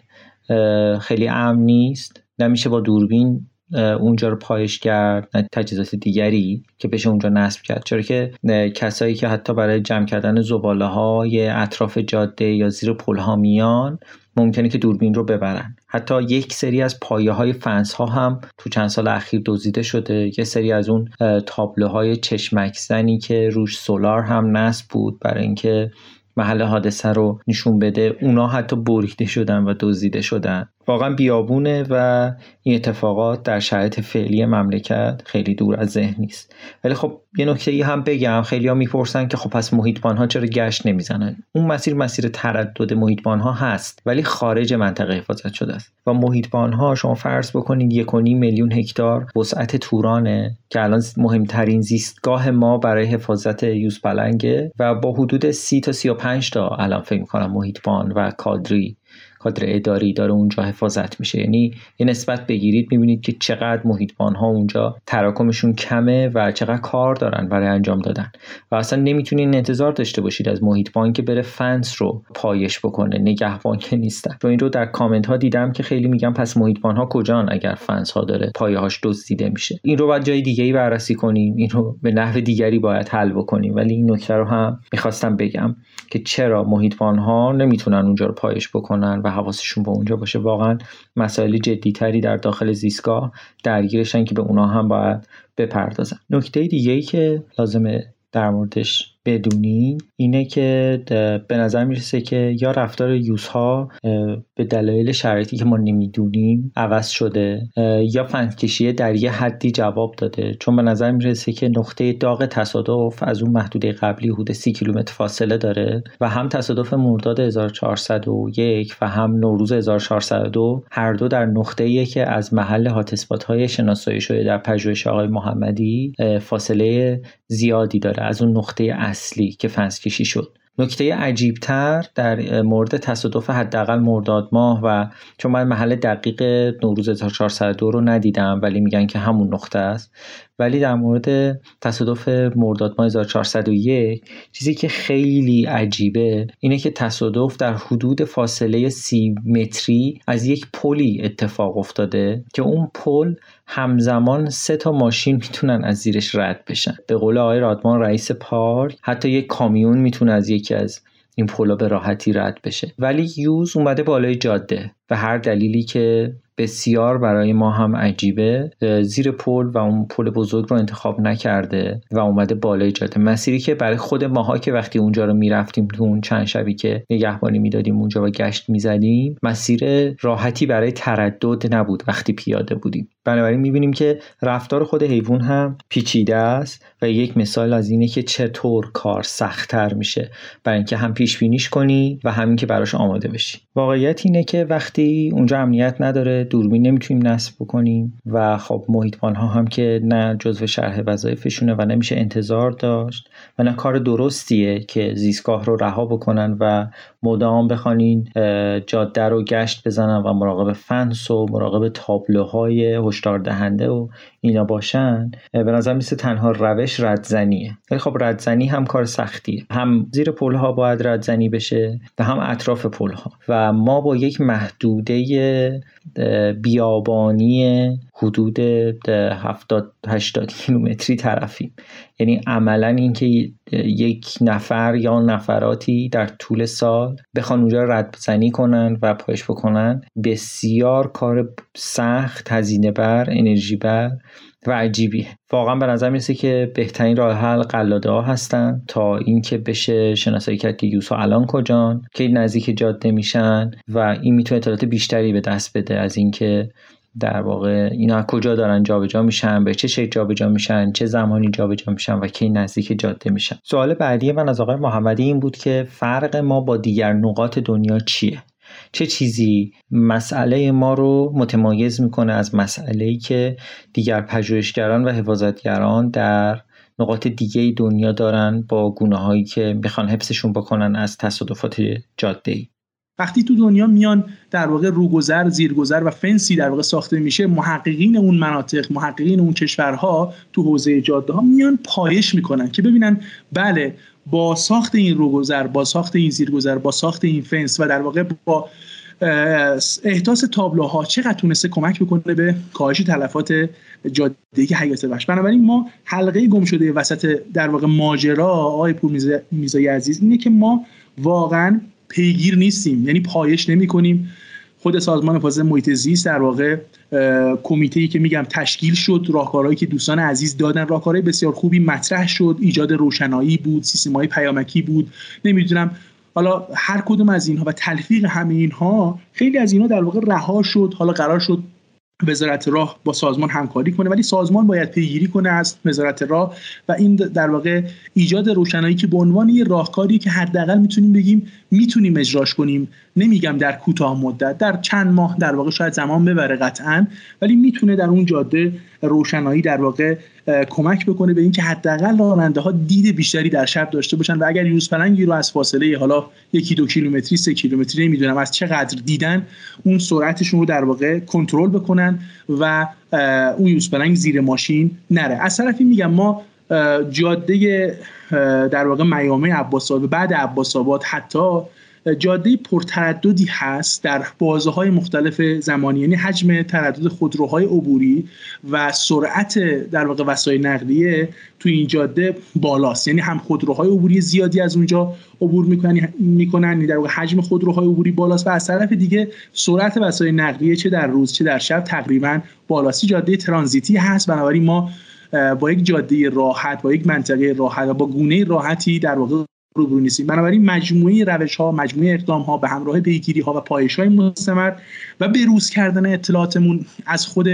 خیلی امن نیست نمیشه با دوربین اونجا رو پایش کرد تجهیزات دیگری که بشه اونجا نصب کرد. چرا که کسایی که حتی برای جمع کردن زباله های اطراف جاده یا زیر پل ها میان ممکنه که دوربین رو ببرن. حتی یک سری از پایه های فنس ها هم تو چند سال اخیر دزدیده شده. یه سری از اون تابلوهای چشمک زنی که روش سولار هم نصب بود برای اینکه محل حادثه رو نشون بده اونا حتی بریده شدن و دزدیده شدن. واقعا بیابونه و این اتفاقات در شرایط فعلی مملکت خیلی دور از ذهن نیست. ولی خب یه نکته ای هم بگم خیلی ها می‌پرسن که خب پس محیطبان ها چرا گشت نمی‌زنن؟ اون مسیر مسیر تردد محیطبان ها هست ولی خارج منطقه حفاظت شده است. و محیطبان ها شما فرض بکنید یک میلیون هکتار وسعت تورانه که الان مهمترین زیستگاه ما برای حفاظت یوز پلنگه و با حدود سی تا 35 تا الان فکر می‌کنم محیطبان و کادری کادر اداری داره اونجا حفاظت میشه. یعنی یه نسبت بگیرید می‌بینید که چقدر محیطبان ها اونجا تراکمشون کمه و چقدر کار دارن برای انجام دادن. و اصلا نمی‌تونین انتظار داشته باشید از محیطبان که بره فنس رو پایش بکنه. نگهبان که نیستن. چون این رو در کامنت ها دیدم که خیلی میگن پس محیطبان ها کجان اگر فنس ها داره پایه هاش دزدیده میشه. این رو باید جای دیگه ای بررسی کنیم. این رو به نحو دیگری باید حل بکنیم. ولی این نکته رو هم می‌خواستم بگم که چرا محیطبان ها نمی‌تونن اونجا رو پایش بکنن و حواسشون به اونجا باشه. واقعا مسائل جدیتری در داخل زیستگاه درگیرشن که به اونا هم باید بپردازن. نکته دیگه ای که لازمه در موردش بدونیم اینه که به نظر می‌رسه که یا رفتار یوز ها به دلایل شرایطی که ما نمی‌دونیم عوض شده یا فنکشیه در یه حدی جواب داده. چون به نظر می‌رسه که نقطه داغ تصادف از اون محدوده قبلی حدود سی کیلومتر فاصله داره و هم تصادف مرداد 1401 و هم نوروز 1402 هر دو در نقطه که از محل هاتسپات های شناسایی شده در پژوهش آقای محمدی فاصله زیادی داره. از اون نقطه اصلی که فنس کشی شد. نکته عجیبتر در مورد تصادف حداقل مرداد ماه و چون من محل دقیق نوروز 1402 رو ندیدم ولی میگن که همون نقطه است. ولی در مورد تصادف مرداد ماه 1401 چیزی که خیلی عجیبه اینه که تصادف در حدود فاصله سی متری از یک پلی اتفاق افتاده که اون پل همزمان سه تا ماشین می‌تونن از زیرش رد بشن. به قول آقای رادمان رئیس پارک حتی یک کامیون می‌تونه از یکی از این پلا به راحتی رد بشه. ولی یوز اومده بالای جاده و هر دلیلی که بسیار برای ما هم عجیبه زیر پل و اون پل بزرگ رو انتخاب نکرده و اومده بالای جاده. مسیری که برای خود ماها که وقتی اونجا رو می‌رفتیم تو اون چند شبی که نگهبانی می‌دادیم اونجا و گشت می‌زدیم مسیر راحتی برای تردد نبود وقتی پیاده بودیم. بنابراین می‌بینیم که رفتار خود حیوان هم پیچیده است و یک مثال از اینه که چطور کار سختتر میشه. برای اینکه هم پیش بینیش کنی و همین که براش آماده بشی. واقعیت اینه که وقتی اونجا امنیت نداره دوربین نمی‌تونیم نصب بکنیم و خب محیطبان ها هم که نه جزو شرح وظایفشونه و نمیشه انتظار داشت و نه کار درستیه که زیستگاه رو رها بکنن و مدام بخوانین جاده رو گشت بزنن و مراقب فنس و مراقب تابلوهای هشدار دهنده و اینا باشن به نظر میسه تنها روش ردزنیه. ولی خب ردزنی هم کار سختیه. هم زیر پل ها باید ردزنی بشه و هم اطراف پل ها و ما با یک محدوده بیابانی حدود 70 80 کیلومتری طرفیم. یعنی عملا اینکه یک نفر یا نفراتی در طول سال بخوان اونجا ردزنی کنن و پایش بکنن بسیار کار سخت هزینه بر انرژی بر و عجیبی. واقعا به نظر می‌رسه که بهترین راه حل قلاده ها هستن تا اینکه بشه شناسایی کرد که یوسا الان کجان که نزدیک جاده میشن و این می‌تونه اطلاعات بیشتری به دست بده از اینکه در واقع اینا کجا دارن جابجا میشن؟ به چه شکل جابجا میشن؟ چه زمانی جابجا میشن و کی نزدیک جاده میشن؟ سوال بعدی من از آقای محمدی این بود که فرق ما با دیگر نقاط دنیا چیه؟ چه چیزی مسئله ما رو متمایز می‌کنه از مسئله که دیگر پژوهشگران و حفاظتگران در نقاط دیگه دنیا دارن با گونه هایی که می‌خوان حفظشون بکنن از تصادفات جاده ای وقتی تو دنیا میان در واقع روگذر زیرگذر و فنسی در واقع ساخته میشه محققین اون مناطق محققین اون کشورها تو حوزه جاده ها میان پایش می‌کنن که ببینن بله با ساخت این روگذر با ساخت این زیرگذر با ساخت این فنس و در واقع با احداث تابلوها چقدر تونسته کمک بکنه به کاهش تلفات جاده حیات وحش. بنابراین ما حلقه گم شده وسط در واقع ماجرا آقای پور میزای عزیز اینه که ما واقعا پیگیر نیستیم. یعنی پایش نمی کنیم خود سازمان حفاظت محیط زیست در واقع کمیته ای که میگم تشکیل شد راهکارهایی که دوستان عزیز دادن راهکارهای بسیار خوبی مطرح شد. ایجاد روشنایی بود سیستم های پیامکی بود. نمی‌دونم. حالا هر کدوم از اینها و تلفیق همه اینها خیلی از اینها در واقع رها شد حالا قرار شد وزارت راه با سازمان همکاری کنه ولی سازمان باید پیگیری کنه از وزارت راه و این در واقع ایجاد روشنایی که به عنوان یه راهکاری که حداقل می‌تونیم بگیم می‌تونیم اجراش کنیم. نمیگم در کوتاه مدت در چند ماه در واقع شاید زمان ببره قطعا ولی می‌تونه در اون جاده روشنایی در واقع کمک بکنه به اینکه حداقل راننده ها دید بیشتری در شب داشته باشن و اگر یوز پلنگی رو از فاصله حالا یکی دو کیلومتری سه کیلومتری نمی‌دونم از چقدر دیدن اون سرعتشون رو در واقع کنترل بکنن و اون یوز پلنگ زیر ماشین نره. از طرفی میگم ما جاده در واقع میامه عباس بعد عباس حتی جاده پرترددی هست در بازه های مختلف زمانی یعنی حجم تردد خودروهای عبوری و سرعت در واقع وسایل نقلیه تو این جاده بالاست. یعنی هم خودروهای عبوری زیادی از اونجا عبور می‌کنن می‌کنن یعنی در واقع حجم خودروهای عبوری بالاست. و از طرف دیگه سرعت وسایل نقلیه چه در روز چه در شب تقریبا بالاستی جاده ترانزیتی هست. بنابراین ما با یک جاده راحت با یک منطقه راحت و با گونه راحتی در واقع روبرو نیستیم. بنابراین مجموعه روش ها مجموعه اقدام ها به همراه پیگیری ها و پایش های مستمر و بروز کردن اطلاعاتمون از خود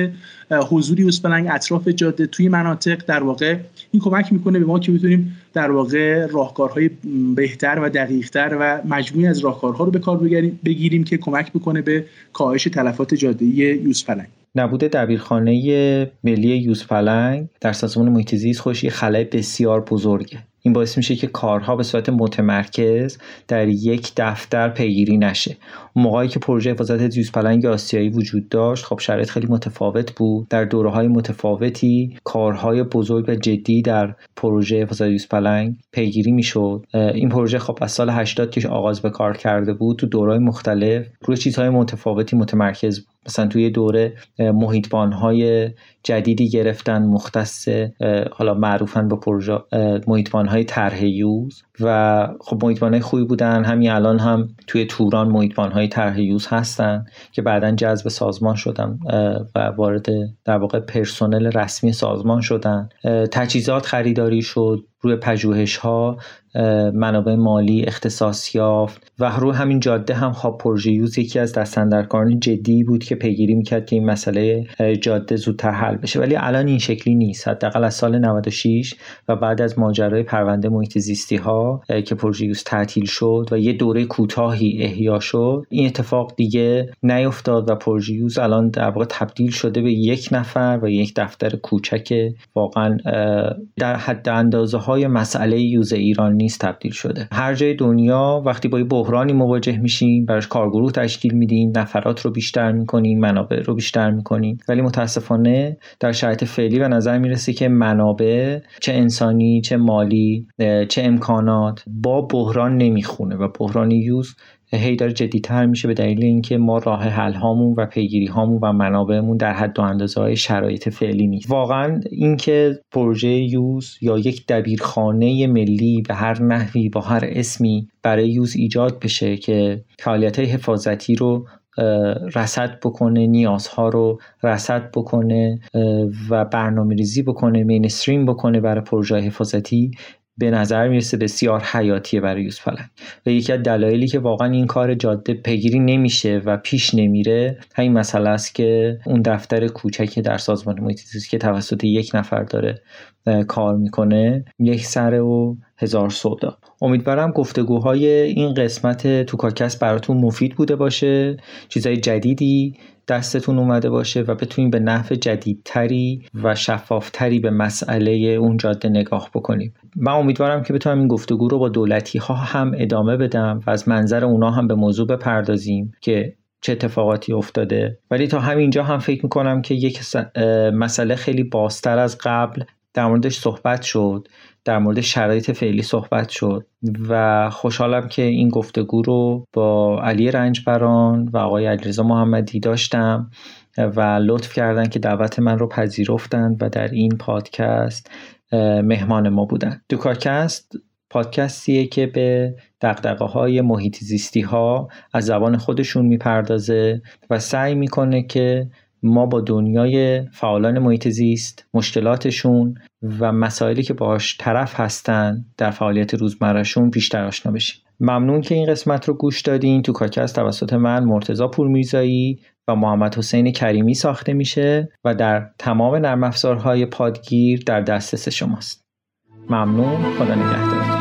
حضوری اوسپلنگ اطراف جاده توی مناطق در واقع این کمک می‌کنه به ما که بتونیم در واقع راهکارهای بهتر و دقیقتر و مجموعی از راهکارها رو به کار بگیریم که کمک بکنه به کاهش تلفات جاده یوسپلنگ نبود دبیرخانه ملی یوزپلنگ در سازمان محیط زیست خوش خلای بسیار بزرگه. این باعث میشه که کارها به صورت متمرکز در یک دفتر پیگیری نشه. موقعی که پروژه حفاظت زیست پلنگ آسیایی وجود داشت خب شرایط خیلی متفاوت بود. در دوره های متفاوتی کارهای بزرگ و جدی در پروژه حفاظت زیست پلنگ پیگیری می‌شد. این پروژه خب از سال 80 که آغاز به کار کرده بود تو دورهای مختلف روی چیزهای متفاوتی متمرکز بود. مثلا توی دوره محیطبان های جدیدی گرفتن مختص حالا معروفن به پروژه محیطبان های طرح یوز. و خب محیطبان خوبی بودن. همین الان هم توی توران محیطبان های طرح یوز هستن که بعدا جذب سازمان شدن و وارد در واقع پرسنل رسمی سازمان شدن. تجهیزات خریداری شد روی پژوهش ها منابع مالی اختصاص یافت و روی همین جاده هم خواب پروژه یوز یکی از دستندرکاران جدی بود که پیگیری می‌کرد که این مسئله جاده زودتر حل بشه. ولی الان این شکلی نیست. حداقل از سال 96 و بعد از ماجرای پرونده محیط زیستی ها که پروژه یوز تعطیل شد و یه دوره کوتاهی احیا شد این اتفاق دیگه نیفتاد و پروژه یوز الان در واقع تبدیل شده به یک نفر و یک دفتر کوچک واقعا در حد اندازه های مسئله یوز ایران نیست تبدیل شده. هر جای دنیا وقتی با یه بحرانی مواجه میشیم براش کارگروه تشکیل میدیم نفرات رو بیشتر می‌کنیم منابع رو بیشتر می‌کنیم ولی متاسفانه در شرایط فعلی به نظر می‌رسه که منابع چه انسانی چه مالی چه امکانات با بحران نمی‌خونه و بحران یوز هی داره جدیتر میشه به دلیل اینکه ما راه حل هامون و پیگیری هامون و منابعمون در حد و اندازه های شرایط فعلی نیست. واقعا اینکه پروژه یوز یا یک دبیرخانه ملی به هر نحوی با هر اسمی برای یوز ایجاد بشه که فعالیت حفاظتی رو رسد بکنه نیازها رو رسد بکنه و برنامه ریزی بکنه مینستریم بکنه برای پروژه حفاظتی به نظر می‌رسه بسیار حیاتیه برای یوز پلنگ و یکی از دلایلی که واقعا این کار جاده پیگیری نمیشه و پیش نمیره همین مسئله است که اون دفتر کوچکی در سازمان محیط که توسط یک نفر داره کار می‌کنه یک سر و هزار سودا. امیدوارم گفتگوهای این قسمت تو کاکس براتون مفید بوده باشه. چیزای جدیدی دستتون اومده باشه و بتونیم به نحو جدیدتری و شفافتری به مسئله اون جاده نگاه بکنیم. من امیدوارم که بتونم این گفتگو رو با دولتی ها هم ادامه بدم و از منظر اونا هم به موضوع بپردازیم که چه اتفاقاتی افتاده. ولی تا همینجا هم فکر می‌کنم که یک مسئله خیلی بازتر از قبل در موردش صحبت شد. در مورد شرایط فعلی صحبت شد و خوشحالم که این گفتگو رو با علی رنجبران و آقای علیرضا محمدی داشتم و لطف کردن که دعوت من رو پذیرفتند و در این پادکست مهمان ما بودن. دوکاکست پادکستیه که به دقدقه های محیط زیستی ها از زبان خودشون می‌پردازه و سعی می‌کنه که ما با دنیای فعالان محیط زیست مشکلاتشون و مسائلی که باش طرف هستن در فعالیت روزمرهشون بیشتر آشنا بشیم. ممنون که این قسمت رو گوش دادین. تو کاکست توسط من مرتزا پورمیزایی و محمد حسین کریمی ساخته میشه و در تمام نرم افزارهای پادگیر در دسترس شماست. ممنون. خدا نگهدارتون